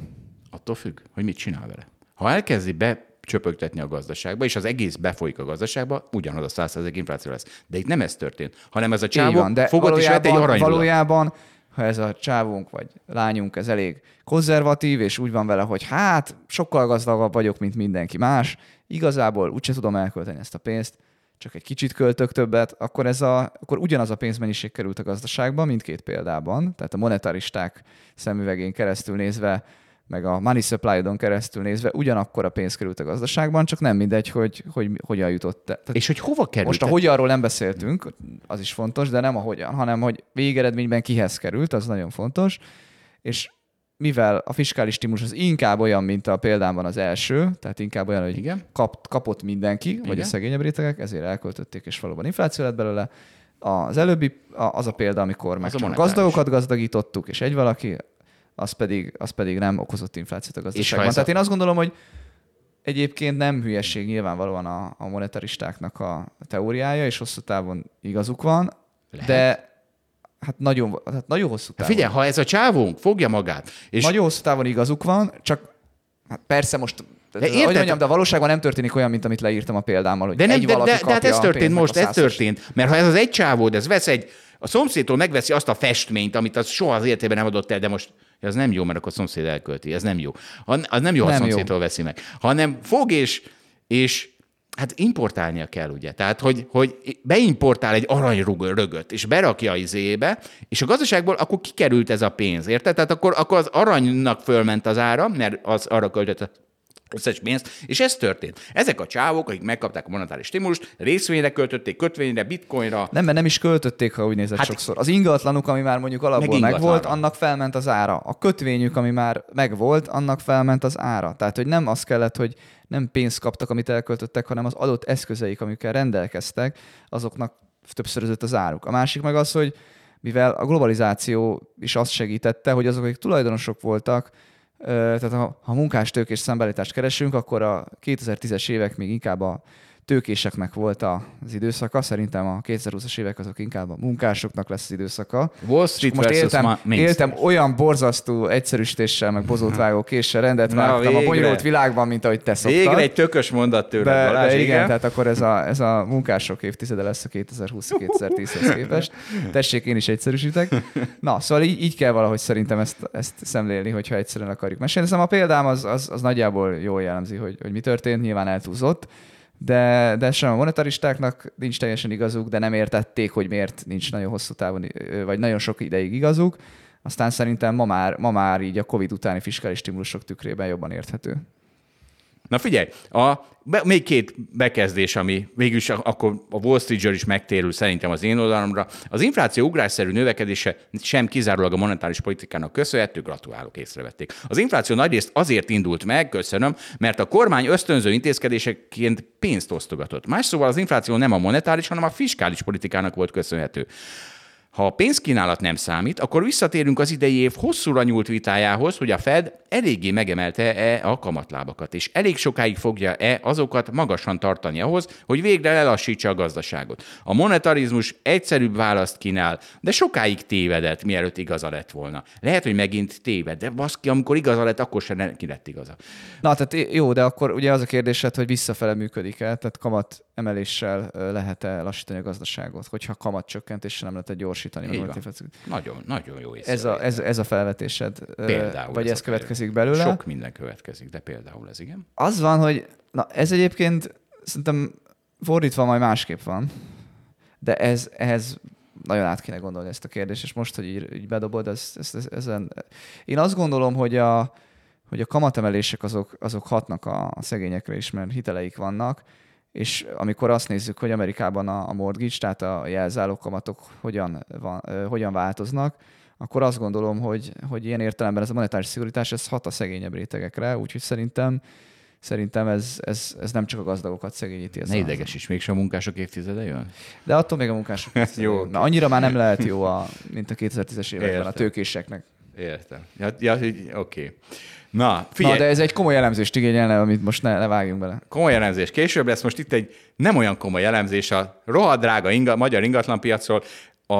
Attól függ, hogy mit csinál vele. Ha elkezdi becsöpögtetni a gazdaságba, és az egész befolyik a gazdaságba, ugyanaz a 100% infláció lesz. De itt nem ez történt, hanem ez a csávó van, de fogott és vett egy valójában, aranyrudat. valójában, ha ez a csávunk vagy lányunk ez elég konzervatív, és úgy van vele, hogy hát sokkal gazdagabb vagyok, mint mindenki más, igazából úgyse tudom elkölteni ezt a pénzt, csak egy kicsit költök többet, akkor, ez a, akkor ugyanaz a pénzmennyiség került a gazdaságba, mindkét példában, tehát a monetaristák szemüvegén keresztül nézve, meg a money supply-on keresztül nézve ugyanakkor a pénz került a gazdaságban, csak nem mindegy, hogy, hogy hogyan jutott. Tehát És hogy hova került? most a hogyanról nem beszéltünk, az is fontos, de nem a hogyan, hanem hogy végeredményben kihez került, az nagyon fontos, és mivel a fiskális stimulus az inkább olyan, mint a példámban az első, tehát inkább olyan, hogy Igen. kap, kapott mindenki, Igen. vagy a szegényebb rétegek, ezért elköltötték, és valóban infláció lett belőle. Az előbbi, az a példa, amikor meg a gazdagokat gazdagítottuk, és egy valaki, az pedig, az pedig nem okozott inflációt a gazdaságban. Tehát én azt gondolom, hogy egyébként nem hülyeség nyilvánvalóan a, a monetaristáknak a teóriája, és hosszú távon igazuk van, Lehet. de hát nagyon, hát nagyon hosszú távon. Figyelj, ha ez a csávónk fogja magát, és Nagyon hosszú távon igazuk van, csak hát persze most de érted? Hogy mondjam, de a valóságban nem történik olyan, mint amit leírtam a példámmal, hogy De, nem, egy de, de, de hát ez történt most, ez történt. Mert ha ez az egy csávó, de ez vesz egy, a szomszédtól megveszi azt a festményt, amit az soha az életében nem adott el, de most ez nem jó, mert akkor a szomszéd elkölti. Ez nem jó. Az nem jó, ha a Nem jó. szomszédtól veszi meg. Hanem fog és, és hát importálnia kell, ugye. Tehát, hogy, hogy beimportál egy aranyrögöt, és berakja a izébe, és a gazdaságból akkor kikerült ez a pénz, érted? Tehát akkor, akkor az aranynak fölment az ára, mert az arra költött összes pénzt, és ez történt. Ezek a csávok, akik megkapták a monetáris stimulust, részvényre költötték, kötvényre, bitcoinra, Nem, mert nem is költötték, ha úgy nézett Hát- sokszor. Az ingatlanuk, ami már mondjuk alapból Meg megvolt, annak felment az ára. A kötvényük, ami már megvolt, annak felment az ára. Tehát, hogy nem az kellett, hogy nem pénzt kaptak, amit elköltöttek, hanem az adott eszközeik, amikkel rendelkeztek, azoknak többszörözött az áruk. A másik meg az, hogy mivel a globalizáció is azt segítette, hogy azok, akik tulajdonosok voltak, tehát ha, ha munkástők és szembeállítást keresünk, akkor a 2010-es évek még inkább a tőkéseknek volt az időszaka, szerintem a 2020-as évek azok inkább a munkásoknak lesz az időszaka. Wall Street most éltem, éltem olyan borzasztó egyszerűsítéssel, meg bozott vágó késsel, rendet Na, vágtam végre. a bonyolult világban, mint ahogy te szoktad. Végre egy tökös mondat tőle, de, Balázs, de igen, igen, tehát akkor ez a, ez a munkások évtizede lesz a 2020-2010-hez képest. Tessék, én is egyszerűsítek. Na, szóval így, így kell valahogy szerintem ezt, ezt szemlélni, hogyha egyszerűen akarjuk mesélni. Szóval a példám az, az, az nagyjából jól jellemzi, hogy, hogy mi történt, nyilván eltúzott de, de sem a monetaristáknak nincs teljesen igazuk, de nem értették, hogy miért nincs nagyon hosszú távon, vagy nagyon sok ideig igazuk. Aztán szerintem ma már, ma már így a Covid utáni fiskális stimulusok tükrében jobban érthető. Na figyelj, a, be, még két bekezdés, ami végülis akkor a Wall street is megtérül szerintem az én oldalamra. Az infláció ugrásszerű növekedése sem kizárólag a monetáris politikának köszönhető, gratulálok, észrevették. Az infláció nagyrészt azért indult meg, köszönöm, mert a kormány ösztönző intézkedéseként pénzt osztogatott. Más szóval az infláció nem a monetáris, hanem a fiskális politikának volt köszönhető. Ha a pénzkínálat nem számít, akkor visszatérünk az idei év hosszúra nyúlt vitájához, hogy a Fed eléggé megemelte-e a kamatlábakat, és elég sokáig fogja-e azokat magasan tartani ahhoz, hogy végre lelassítsa a gazdaságot. A monetarizmus egyszerűbb választ kínál, de sokáig tévedett, mielőtt igaza lett volna. Lehet, hogy megint téved, de baszki, amikor igaza lett, akkor sem neki lett igaza. Na, tehát jó, de akkor ugye az a kérdésed, hogy visszafele működik-e, tehát kamat emeléssel lehet-e lassítani a gazdaságot, hogyha kamat csökkentéssel nem lehet egy gyorsítani. Nagyon, nagyon jó ez a, ez, ez a felvetésed, például vagy ez, ez következik belőle? Sok minden következik, de például ez igen. Az van, hogy na, ez egyébként szerintem fordítva majd másképp van, de ez, ehhez nagyon át kéne gondolni ezt a kérdést, és most, hogy így, így bedobod, ez, ez, ez, ezen... Én azt gondolom, hogy a, hogy a kamatemelések azok, azok hatnak a szegényekre is, mert hiteleik vannak, és amikor azt nézzük, hogy Amerikában a, a mortgage, tehát a jelzálókamatok hogyan, van, hogyan változnak, akkor azt gondolom, hogy, hogy ilyen értelemben ez a monetáris szigorítás ez hat a szegényebb rétegekre, úgyhogy szerintem Szerintem ez, ez, ez nem csak a gazdagokat szegényíti. Ez ne ideges is, mégsem a munkások évtizede jön? De attól még a munkások [LAUGHS] évtizede jó. Mert annyira már nem lehet jó, a, [LAUGHS] mint a 2010-es években Értem. a tőkéseknek. Értem. Ja, ja oké. Okay. Na, figyelj. Na, de ez egy komoly elemzést igényelne, amit most ne, ne vágjunk bele. Komoly elemzés később lesz, most itt egy nem olyan komoly elemzés a rohadt drága inga, magyar ingatlanpiacról. A,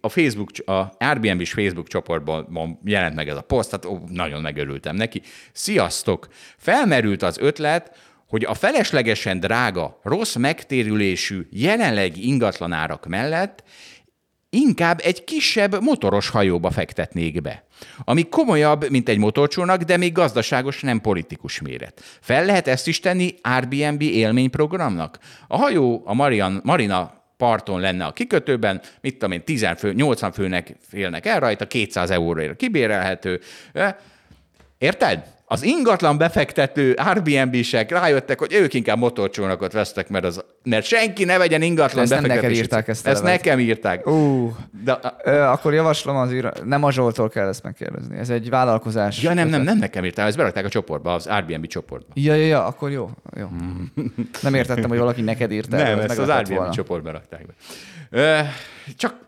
a Facebook, a Airbnb-s Facebook csoportban jelent meg ez a poszt, tehát ó, nagyon megörültem neki. Sziasztok! Felmerült az ötlet, hogy a feleslegesen drága, rossz megtérülésű jelenlegi ingatlanárak mellett inkább egy kisebb motoros hajóba fektetnék be, ami komolyabb, mint egy motorcsónak, de még gazdaságos, nem politikus méret. Fel lehet ezt is tenni Airbnb élményprogramnak? A hajó a Marian, Marina parton lenne a kikötőben, mit tudom én, 10 fő, 80 főnek félnek el rajta, 200 euróért kibérelhető. Érted? Az ingatlan befektető Airbnb-sek rájöttek, hogy ők inkább motorcsónakot vesztek, mert, az, mert senki ne vegyen ingatlan ezt nem neked írták ezt. Ezt nekem írták. Uh, De, ö, akkor javaslom az ír... nem a Zsoltól kell ezt megkérdezni. Ez egy vállalkozás. Ja, nem, nem, nem nekem írták, ezt berakták a csoportba, az Airbnb csoportba. Ja, ja, ja, akkor jó. jó. nem értettem, hogy valaki neked írta. Nem, ezt az Airbnb volna. csoportba rakták be. Csak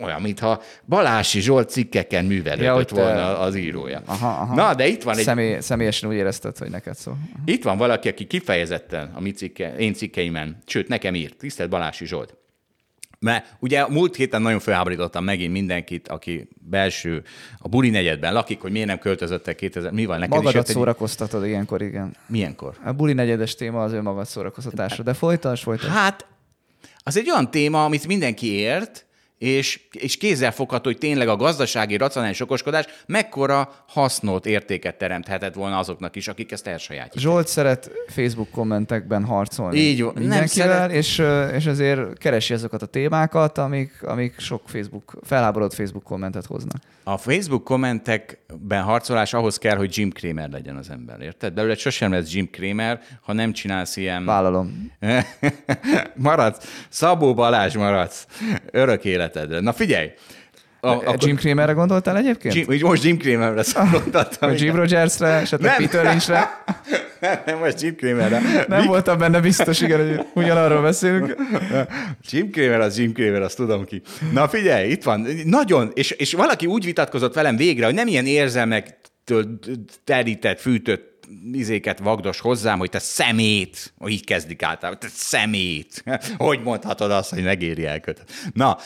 olyan, mintha Balási Zsolt cikkeken művelődött ja, volna az írója. Aha, aha. Na, de itt van egy... Személy, személyesen úgy érezted, hogy neked szól. Itt van valaki, aki kifejezetten a mi cikke, én cikkeimen, sőt, nekem írt, tisztelt Balási Zsolt. Mert ugye múlt héten nagyon felháborítottam megint mindenkit, aki belső, a buli negyedben lakik, hogy miért nem költözöttek 2000, mi van neked Magadat is szórakoztatod egy... ilyenkor, igen. Milyenkor? A buli negyedes téma az önmagad szórakoztatása, de folytasd, folytasd. Hát, az egy olyan téma, amit mindenki ért, és, és kézzelfogható, hogy tényleg a gazdasági racionális okoskodás mekkora hasznot, értéket teremthetett volna azoknak is, akik ezt elsajátják. Zsolt szeret Facebook kommentekben harcolni. Így van. Nem szeret... és, és ezért keresi azokat a témákat, amik, amik sok Facebook, felháborodott Facebook kommentet hoznak. A Facebook kommentekben harcolás ahhoz kell, hogy Jim Cramer legyen az ember, érted? Belőle sosem lesz Jim Cramer, ha nem csinálsz ilyen... Vállalom. [LAUGHS] maradsz. Szabó Balázs maradsz. Örök életedre. Na figyelj! A, a, Jim Cramerre gondoltál egyébként? Jim, most Jim Cramerre gondoltam. Jim Rogersre, esetleg Peter Lynchre? [LAUGHS] nem, most Jim Cramer. Nem Mi? voltam benne biztos, igen, hogy ugyanarról beszélünk. Jim Cramer az Jim Cramer, azt tudom ki. Na figyelj, itt van. Nagyon, és, és valaki úgy vitatkozott velem végre, hogy nem ilyen érzelmektől terített, fűtött izéket vagdos hozzám, hogy te szemét, így kezdik általában, te szemét. [LAUGHS] Hogy mondhatod azt, hogy megéri elköt? Na,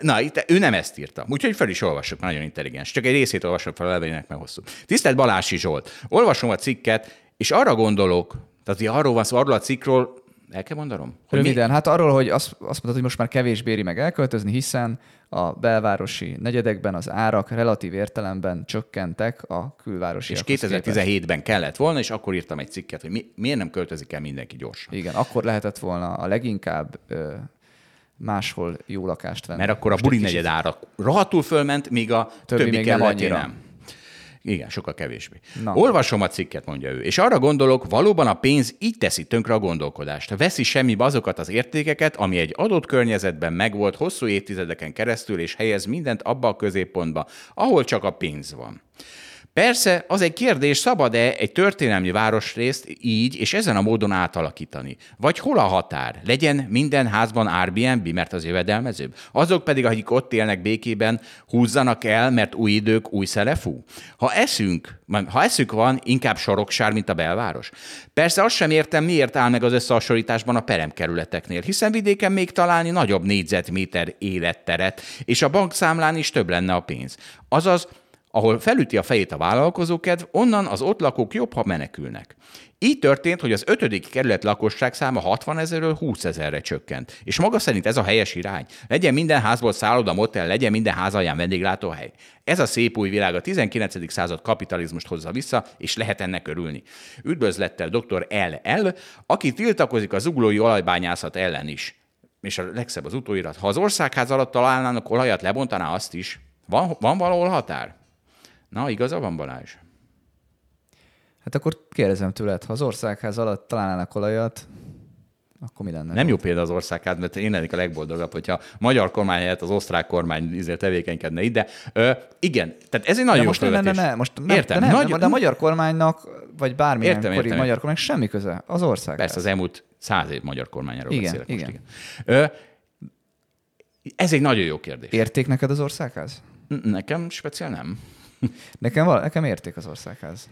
na itt, ő nem ezt írta. Úgyhogy fel is olvassuk, nagyon intelligens. Csak egy részét olvasom fel a levelének, mert hosszú. Tisztelt Balási Zsolt, olvasom a cikket, és arra gondolok, tehát arról van szó, arról a cikkről, el kell mondanom? Röviden, mi? hát arról, hogy azt, azt mondtad, hogy most már kevésbé éri meg elköltözni, hiszen a belvárosi negyedekben az árak relatív értelemben csökkentek a külvárosi. És 2017-ben kellett volna, és akkor írtam egy cikket, hogy mi, miért nem költözik el mindenki gyorsan. Igen, akkor lehetett volna a leginkább ö, máshol jó lakást venni. Mert akkor a buli negyed árak rohadtul fölment, míg a többi, többi még nem annyira. nem. Igen, sokkal kevésbé. Na. Olvasom a cikket, mondja ő, és arra gondolok, valóban a pénz így teszi tönkre a gondolkodást. Veszi semmibe azokat az értékeket, ami egy adott környezetben megvolt hosszú évtizedeken keresztül, és helyez mindent abba a középpontba, ahol csak a pénz van. Persze, az egy kérdés, szabad-e egy történelmi városrészt így és ezen a módon átalakítani? Vagy hol a határ? Legyen minden házban Airbnb, mert az jövedelmezőbb? Azok pedig, akik ott élnek békében, húzzanak el, mert új idők, új szele fú? Ha eszünk, ha eszük van, inkább soroksár, mint a belváros. Persze azt sem értem, miért áll meg az összehasonlításban a peremkerületeknél, hiszen vidéken még találni nagyobb négyzetméter életteret, és a bankszámlán is több lenne a pénz. Azaz, ahol felüti a fejét a vállalkozókedv, onnan az ott lakók jobb, ha menekülnek. Így történt, hogy az ötödik kerület lakosság száma 60 ezerről 20 ezerre csökkent. És maga szerint ez a helyes irány. Legyen minden házból szálloda, motel, legyen minden ház alján vendéglátóhely. Ez a szép új világ a 19. század kapitalizmust hozza vissza, és lehet ennek örülni. Üdvözlettel dr. L.L., aki tiltakozik a zuglói olajbányászat ellen is. És a legszebb az utóirat. Ha az országház alatt találnának olajat, lebontaná azt is. Van, van valahol határ? Na, igaza van Balázs? Hát akkor kérdezem tőled, ha az országház alatt találnának olajat, akkor mi lenne? Nem jó példa az országház, mert én lennék a legboldogabb, hogyha a magyar kormány helyett az osztrák kormány izé tevékenykedne ide. Ö, igen, tehát ez egy nagyon de jó most nem, nem, nem, most nem, értem, de nem, nagy... de a magyar kormánynak, vagy bármilyen értem, értem, magyar kormány semmi köze az ország. Persze, az elmúlt száz év magyar kormányáról igen, beszélek igen. most. Igen. Ö, ez egy nagyon jó kérdés. Érték neked az országház? Nekem speciál nem. [LAUGHS] nekem, val- nekem érték az országház.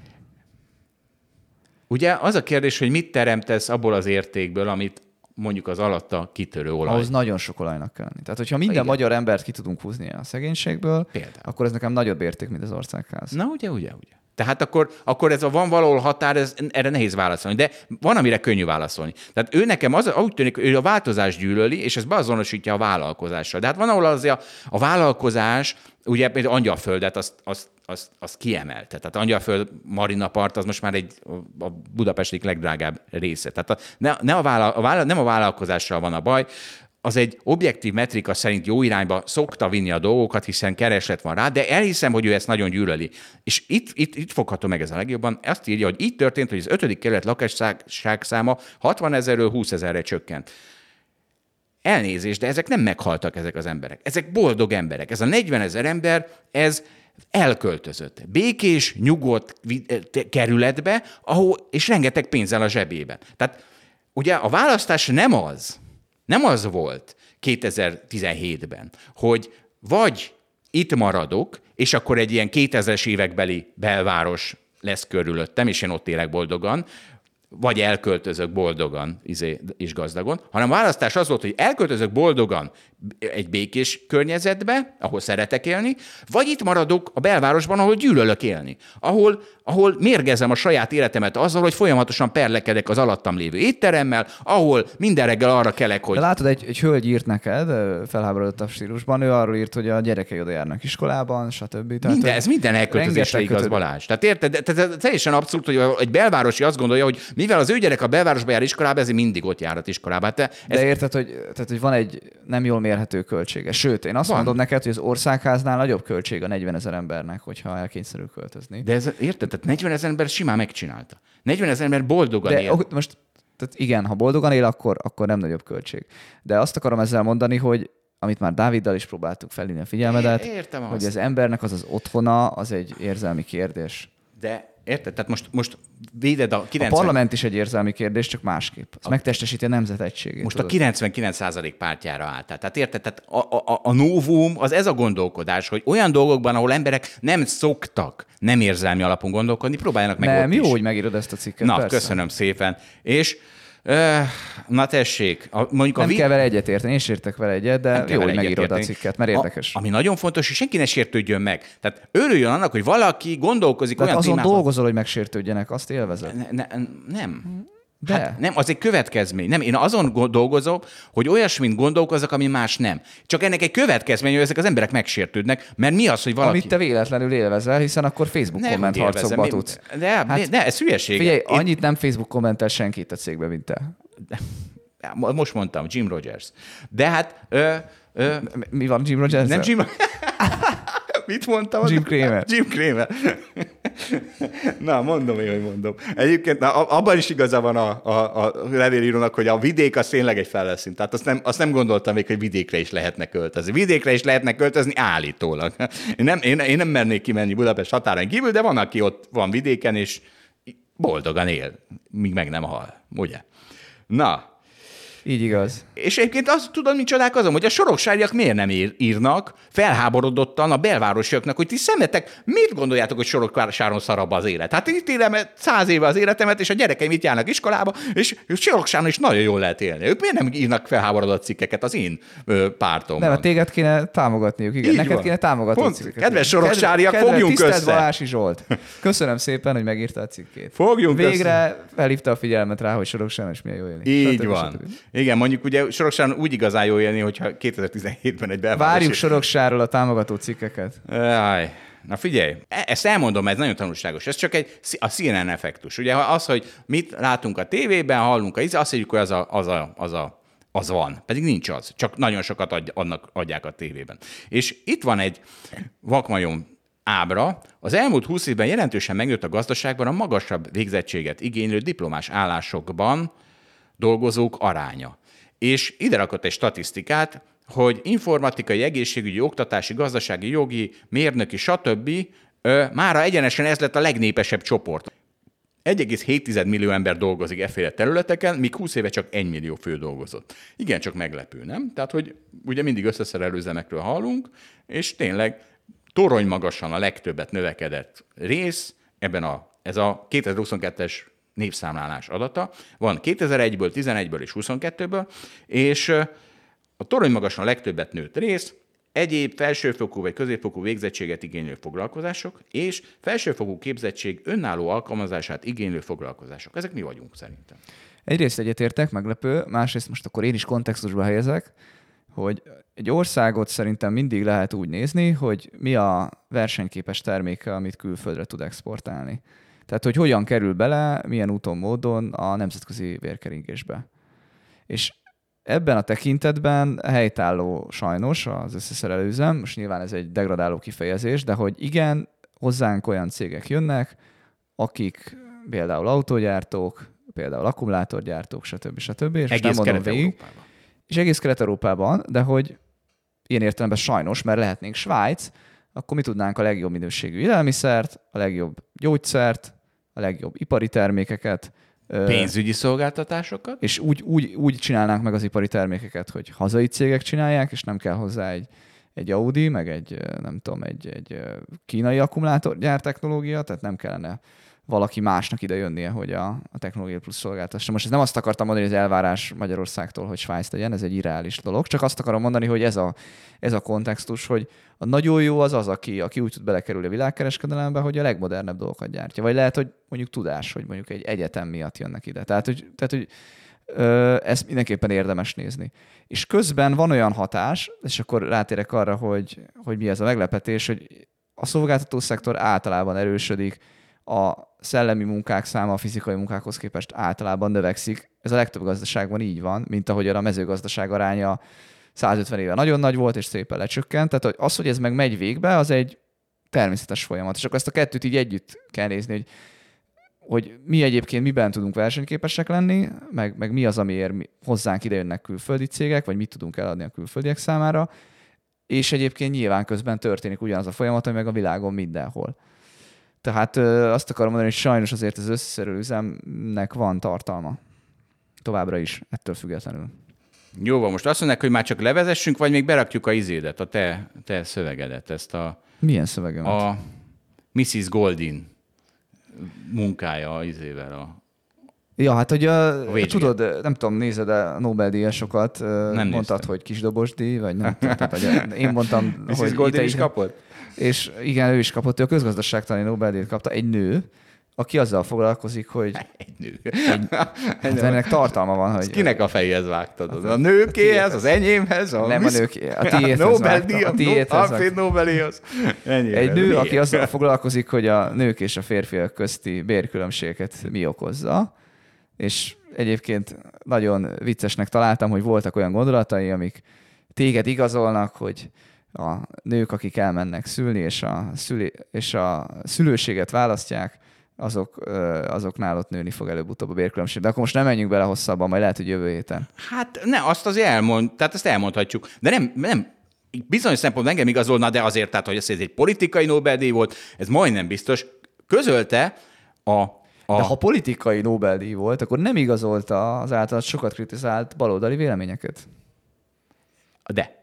Ugye az a kérdés, hogy mit teremtesz abból az értékből, amit mondjuk az alatta kitörő olaj. Ahhoz nagyon sok olajnak kell lenni. Tehát, hogyha minden Igen. magyar embert ki tudunk húzni a szegénységből, Például. akkor ez nekem nagyobb érték, mint az országház. Na, ugye, ugye, ugye. Tehát akkor, akkor ez a van valahol határ, ez, erre nehéz válaszolni, de van, amire könnyű válaszolni. Tehát ő nekem az, úgy tűnik, ő a változás gyűlöli, és ez beazonosítja a vállalkozással. De hát van, ahol az a, a vállalkozás, ugye például Angyalföldet, azt, azt, azt, azt kiemelte. Tehát Angyalföld Marina part az most már egy a Budapest legdrágább része. Tehát a, ne, ne a vállal, a vállal, nem a vállalkozással van a baj, az egy objektív metrika szerint jó irányba szokta vinni a dolgokat, hiszen kereslet van rá, de elhiszem, hogy ő ezt nagyon gyűlöli. És itt, itt, itt fogható meg ez a legjobban. Azt írja, hogy így történt, hogy az ötödik kerület lakosság száma 60 ezerről 20 ezerre csökkent. Elnézést, de ezek nem meghaltak ezek az emberek. Ezek boldog emberek. Ez a 40 ezer ember, ez elköltözött. Békés, nyugodt kerületbe, ahol, és rengeteg pénzzel a zsebében. Tehát ugye a választás nem az, nem az volt 2017-ben, hogy vagy itt maradok, és akkor egy ilyen 2000-es évekbeli belváros lesz körülöttem, és én ott élek boldogan, vagy elköltözök boldogan izé, és gazdagon, hanem a választás az volt, hogy elköltözök boldogan egy békés környezetbe, ahol szeretek élni, vagy itt maradok a belvárosban, ahol gyűlölök élni, ahol, ahol mérgezem a saját életemet azzal, hogy folyamatosan perlekedek az alattam lévő étteremmel, ahol minden reggel arra kelek, hogy... De látod, egy, egy hölgy írt neked, felháborodottabb stílusban, ő arról írt, hogy a gyerekei oda járnak iskolában, stb. Tehát, minden, ez minden elköltözésre igaz, kötőd. Balázs. Tehát érted? Tehát teljesen abszurd, hogy egy belvárosi azt gondolja, hogy mivel az ő gyerek a belvárosba jár iskolába, ezért mindig ott járat iskolába. Te, ez... De érted, hogy, tehát, hogy van egy nem jól mérhető költsége. Sőt, én azt van. mondom neked, hogy az országháznál nagyobb költség a 40 ezer embernek, hogyha elkényszerül költözni. De ez, érted? Tehát 40 ezer ember simán megcsinálta. 40 ezer ember boldogan De, él. Most tehát igen, ha boldogan él, akkor, akkor nem nagyobb költség. De azt akarom ezzel mondani, hogy amit már Dáviddal is próbáltuk felhívni a figyelmedet, Értem hogy azt. az embernek az az otthona, az egy érzelmi kérdés. De Érted? Tehát most, most véded a 90... A parlament is egy érzelmi kérdés, csak másképp. Ez a... megtestesíti a nemzet egységét. Most tudod? a 99% pártjára álltál. Tehát érted? Tehát a, a, a novum az ez a gondolkodás, hogy olyan dolgokban, ahol emberek nem szoktak nem érzelmi alapon gondolkodni, próbáljanak meg Nem, jó, is. hogy megírod ezt a cikket. Na, persze. köszönöm szépen. És Na tessék, a, mondjuk nem a... kell vele egyet érteni, én értek vele egyet, de jó, hogy megírod a cikket, mert érdekes. A, ami nagyon fontos, hogy senki ne sértődjön meg. Tehát örüljön annak, hogy valaki gondolkozik Tehát olyan azon témában... dolgozol, hogy megsértődjenek, azt élvezed? Ne, ne, nem. De. Hát nem, az egy következmény. Nem, én azon dolgozom, hogy olyasmint gondolkozok, ami más nem. Csak ennek egy következmény, hogy ezek az emberek megsértődnek, mert mi az, hogy valaki... Amit te véletlenül élvezel, hiszen akkor Facebook nem komment harcokba tudsz. De, hát, de, ez hülyeség. Figyelj, én... annyit nem Facebook kommentel senkit a cégbe, mint te. De, most mondtam, Jim Rogers. De hát... Ö, ö, mi van Jim Rogers? Nem Jim [LAUGHS] Mit mondtam? Jim Cramer. Jim Cramer. [LAUGHS] Na, mondom én, hogy mondom. Egyébként na, abban is igaza van a, a, a levélírónak, hogy a vidék az tényleg egy feleszín. Tehát azt nem, azt nem gondoltam még, hogy vidékre is lehetne költözni. Vidékre is lehetne költözni állítólag. Én nem, én, én nem mernék kimenni Budapest határán kívül, de van, aki ott van vidéken, és boldogan él, míg meg nem hal. Ugye? Na, így igaz. És egyébként azt tudod, mit csodálkozom, hogy a soroksáriak miért nem ír, írnak felháborodottan a belvárosiaknak, hogy ti szemetek, mit gondoljátok, hogy soroksáron szarabb az élet? Hát itt élem száz éve az életemet, és a gyerekeim itt járnak iskolába, és soroksáron is nagyon jól lehet élni. Ők miért nem írnak felháborodott cikkeket az én ö, pártomban? Nem, a téged kéne támogatniuk, igen. Így Neked van. kéne támogatni Pont, cikkeket. Kedves soroksáriak, kedve, fogjunk tisztelt össze! Balási Zsolt, köszönöm szépen, hogy megírta a cikkét. Fogjunk Végre össze. felhívta a figyelmet rá, hogy soroksáron is milyen jó élni. Így stb. van. Stb. Igen, mondjuk ugye Soroksáron úgy igazán jó élni, hogyha 2017-ben egy belvárosi... Várjuk Soroksáról a támogató cikkeket. Aj. Na figyelj, e- ezt elmondom, ez nagyon tanulságos. Ez csak egy a CNN effektus. Ugye az, hogy mit látunk a tévében, hallunk a azt mondjuk, hogy az a, az a, az a az van, pedig nincs az, csak nagyon sokat adj, adnak, adják a tévében. És itt van egy vakmajom ábra, az elmúlt 20 évben jelentősen megnőtt a gazdaságban a magasabb végzettséget igénylő diplomás állásokban dolgozók aránya. És ide rakott egy statisztikát, hogy informatikai, egészségügyi, oktatási, gazdasági, jogi, mérnöki, stb. mára egyenesen ez lett a legnépesebb csoport. 1,7 millió ember dolgozik efféle területeken, míg 20 éve csak 1 millió fő dolgozott. Igen, csak meglepő, nem? Tehát, hogy ugye mindig összeszerelő üzemekről hallunk, és tényleg torony magasan a legtöbbet növekedett rész, ebben a, ez a 2022-es népszámlálás adata. Van 2001-ből, 11-ből és 22-ből, és a torony magasan legtöbbet nőtt rész, egyéb felsőfokú vagy középfokú végzettséget igénylő foglalkozások, és felsőfokú képzettség önálló alkalmazását igénylő foglalkozások. Ezek mi vagyunk szerintem. Egyrészt egyetértek, meglepő, másrészt most akkor én is kontextusba helyezek, hogy egy országot szerintem mindig lehet úgy nézni, hogy mi a versenyképes terméke, amit külföldre tud exportálni. Tehát, hogy hogyan kerül bele, milyen úton, módon a nemzetközi vérkeringésbe. És ebben a tekintetben helytálló sajnos az összeszerelő üzem, most nyilván ez egy degradáló kifejezés, de hogy igen, hozzánk olyan cégek jönnek, akik például autógyártók, például akkumulátorgyártók, stb. stb. És egész nem mondom végig. És egész Kelet-Európában, de hogy ilyen értelemben sajnos, mert lehetnénk Svájc, akkor mi tudnánk a legjobb minőségű élelmiszert, a legjobb gyógyszert, a legjobb ipari termékeket. Pénzügyi szolgáltatásokat? És úgy, úgy, úgy csinálnánk meg az ipari termékeket, hogy hazai cégek csinálják, és nem kell hozzá egy, egy Audi, meg egy, nem tudom, egy, egy kínai akkumulátorgyár technológia, tehát nem kellene valaki másnak ide jönnie, hogy a, a technológia plusz szolgáltassa. Most ez nem azt akartam mondani, hogy az elvárás Magyarországtól, hogy Svájc legyen, ez egy irreális dolog, csak azt akarom mondani, hogy ez a, ez a kontextus, hogy a nagyon jó az az, aki, aki úgy tud belekerülni a világkereskedelembe, hogy a legmodernebb dolgokat gyártja. Vagy lehet, hogy mondjuk tudás, hogy mondjuk egy egyetem miatt jönnek ide. Tehát, hogy, tehát, hogy ö, ezt mindenképpen érdemes nézni. És közben van olyan hatás, és akkor rátérek arra, hogy, hogy mi ez a meglepetés, hogy a szolgáltató szektor általában erősödik, a szellemi munkák száma a fizikai munkákhoz képest általában növekszik. Ez a legtöbb gazdaságban így van, mint ahogy a mezőgazdaság aránya 150 éve nagyon nagy volt, és szépen lecsökkent. Tehát az, hogy ez meg megy végbe, az egy természetes folyamat. És akkor ezt a kettőt így együtt kell nézni, hogy, hogy mi egyébként miben tudunk versenyképesek lenni, meg, meg mi az, amiért mi, hozzánk idejönnek külföldi cégek, vagy mit tudunk eladni a külföldiek számára, és egyébként nyilván közben történik ugyanaz a folyamat, ami meg a világon mindenhol. Tehát ö, azt akarom mondani, hogy sajnos azért az összeszerelő üzemnek van tartalma. Továbbra is, ettől függetlenül. Jó, van, most azt mondják, hogy már csak levezessünk, vagy még berakjuk a izédet, a te, te szövegedet, ezt a, Milyen szövegemet? a Mrs. Goldin munkája az izével. A... Ja, hát hogy a, végén. tudod, nem tudom, nézed a Nobel-díjasokat, nem mondtad, néztem. hogy kisdobos díj, vagy nem tudom, tehát, én mondtam, Mrs. hogy Goldin is kapott? És igen, ő is kapott, ő a közgazdaságtani Nobel-díjat kapta, egy nő, aki azzal foglalkozik, hogy [LAUGHS] Egy nő. hát ennek tartalma van, hogy... Kinek a fejéhez vágtad? A nőkéhez, az enyémhez? A Nem a nőké, a tiédhez [LAUGHS] vágtam, a tiédhez Alfred. Nobelihoz. Egy nő, aki azzal foglalkozik, hogy a nők és a férfiak közti bérkülönbségeket mi okozza, és egyébként nagyon viccesnek találtam, hogy voltak olyan gondolatai, amik téged igazolnak, hogy a nők, akik elmennek szülni, és a, szüli, és a szülőséget választják, azok, azoknál ott nőni fog előbb-utóbb a bérkülönbség. De akkor most nem menjünk bele hosszabban, majd lehet, hogy jövő héten. Hát ne, azt azért elmond, tehát ezt elmondhatjuk. De nem, nem bizonyos szempontból engem igazolna, de azért, tehát, hogy ez egy politikai Nobel-díj volt, ez majdnem biztos. Közölte a, a De ha politikai Nobel-díj volt, akkor nem igazolta az általad sokat kritizált baloldali véleményeket. De.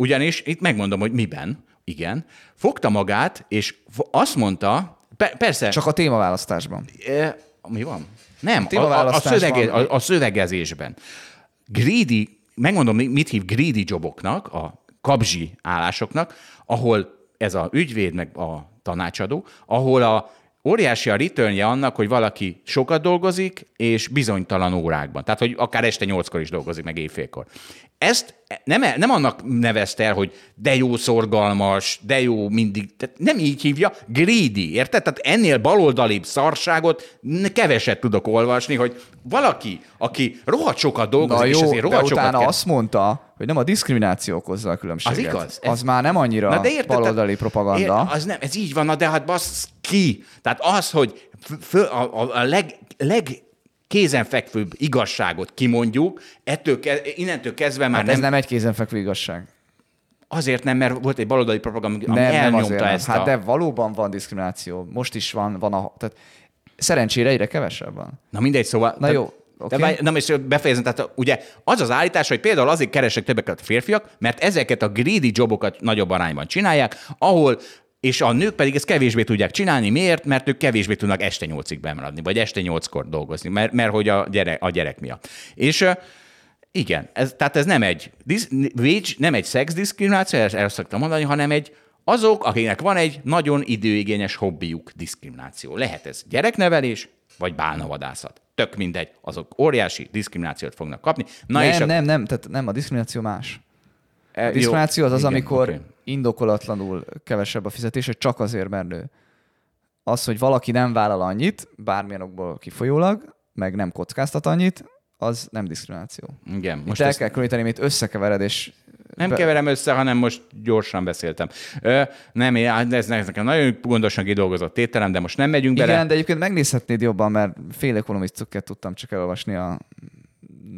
Ugyanis itt megmondom, hogy miben, igen, fogta magát, és azt mondta, pe- persze, Csak a témaválasztásban. E, mi van? Nem, a, a, a, szövege, a, a szövegezésben. Greedy, megmondom, mi- mit hív greedy joboknak, a kabzsi állásoknak, ahol ez a ügyvéd, meg a tanácsadó, ahol a óriási a returnje annak, hogy valaki sokat dolgozik, és bizonytalan órákban. Tehát, hogy akár este nyolckor is dolgozik, meg éjfélkor. Ezt nem, nem annak nevezte el, hogy de jó szorgalmas, de jó mindig, tehát nem így hívja, greedy, érted? Tehát ennél baloldalibb szarságot keveset tudok olvasni, hogy valaki, aki rohadt sokat dolgozik, Na és jó, ezért de rohadt sokat utána kell... azt mondta, hogy nem a diszkrimináció okozza a különbséget. Az igaz. Az már nem annyira Na de érted, baloldali propaganda. Ér, az nem, ez így van, na de hát bassz ki. Tehát az, hogy a, a, a leg, leg kézenfekvőbb igazságot kimondjuk, ettől innentől kezdve már Hát nem, ez nem egy kézenfekvő igazság. azért nem, mert volt egy baloldali propaganda, ami nem, nem elnyomta azért nem. ezt Hát a... de valóban van diszkrimináció. Most is van, van a... Tehát szerencsére egyre kevesebb van. Na mindegy, szóval... Na jó, De oké. várj, nem is befejezem, tehát ugye az az állítás, hogy például azért keresek többeket a férfiak, mert ezeket a greedy jobokat nagyobb arányban csinálják, ahol és a nők pedig ezt kevésbé tudják csinálni. Miért? Mert ők kevésbé tudnak este nyolcig bemaradni, vagy este nyolckor dolgozni, mert, mert hogy a gyerek, a gyerek miatt. És igen, ez, tehát ez nem egy, disz, nem egy szexdiszkrimináció, ezt el szoktam mondani, hanem egy azok, akiknek van egy nagyon időigényes hobbiuk diszkrimináció. Lehet ez gyereknevelés, vagy bálnavadászat. Tök mindegy, azok óriási diszkriminációt fognak kapni. Na és nem, a, nem, nem, tehát nem, a diszkrimináció más. Diszkrimináció az az, igen, amikor oké. indokolatlanul kevesebb a fizetés, hogy csak azért, mert nő. Az, hogy valaki nem vállal annyit, bármilyen okból kifolyólag, meg nem kockáztat annyit, az nem diszkrimináció. Igen, Most most el ezt kell különíteni, amit összekevered, és nem be- keverem össze, hanem most gyorsan beszéltem. Ö, nem, hát ez nekem nagyon gondosan kidolgozott tételem, de most nem megyünk bele. Igen, de egyébként megnézhetnéd jobban, mert fél ekonomisztokket tudtam csak elolvasni a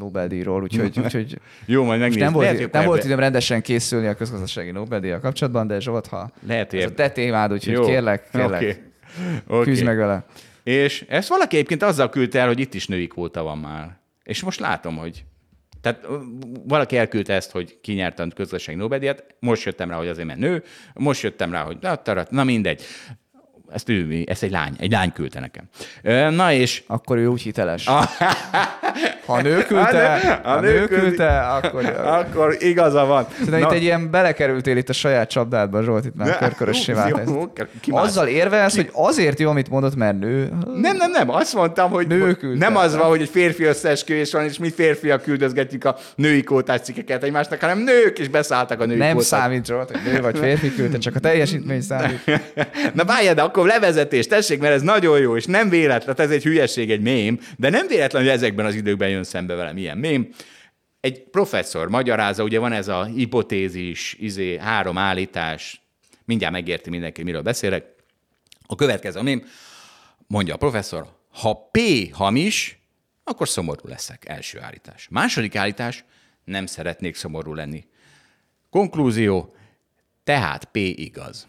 Nobel-díjról, úgyhogy, [LAUGHS] úgyhogy Jó, majd megnézzük. nem volt, Lehet, nem volt időm rendesen készülni a közgazdasági Nobel-díjjal kapcsolatban, de Zsolt, ha Lehet, ez a te témád, úgyhogy Jó. kérlek, kérlek, Oké. Oké. küzd meg vele. És ezt valaki egyébként azzal küldte el, hogy itt is női kvóta van már. És most látom, hogy tehát valaki elküldte ezt, hogy ki nyerte a közösségi Nobel-díjat, most jöttem rá, hogy azért, mert nő, most jöttem rá, hogy na, tarat, na mindegy. Ezt ő, ezt egy lány, egy lány küldte nekem. Na és Akkor ő úgy hiteles. Ha a nő küldte, A ha a nő küldte, akkor... akkor igaza van. Szerintem itt egy ilyen belekerültél itt a saját csapdádba, Zsolt, itt már körkörössé vált? Azzal érvelsz, hogy azért jó, amit mondott, mert nő. Nem, nem, nem, azt mondtam, hogy Nő küldte. nem az van, hogy egy férfi összeesküvés van, és mi férfiak küldözgetjük a női kótás cikkeket egymásnak, hanem nők is beszálltak a női Nem kótás. számít, Zsolt, hogy nő vagy férfi küldte, csak a teljesítmény számít. [LAUGHS] Na várjál, de akkor levezetés, tessék, mert ez nagyon jó, és nem véletlen, tehát ez egy hülyeség, egy mém, de nem véletlen, hogy ezekben az időkben jön szembe velem ilyen mém. Egy professzor magyarázza, ugye van ez a hipotézis, izé, három állítás, mindjárt megérti mindenki, miről beszélek. A következő mém, mondja a professzor, ha P hamis, akkor szomorú leszek. Első állítás. Második állítás, nem szeretnék szomorú lenni. Konklúzió, tehát P igaz.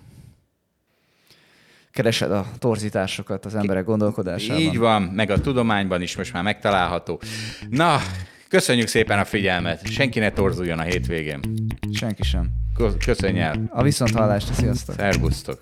Keresed a torzításokat az emberek gondolkodásában. Így van, meg a tudományban is most már megtalálható. Na, köszönjük szépen a figyelmet. Senki ne torzuljon a hétvégén. Senki sem. Köszönj el. A viszont hallást, sziasztok. Szervusztok.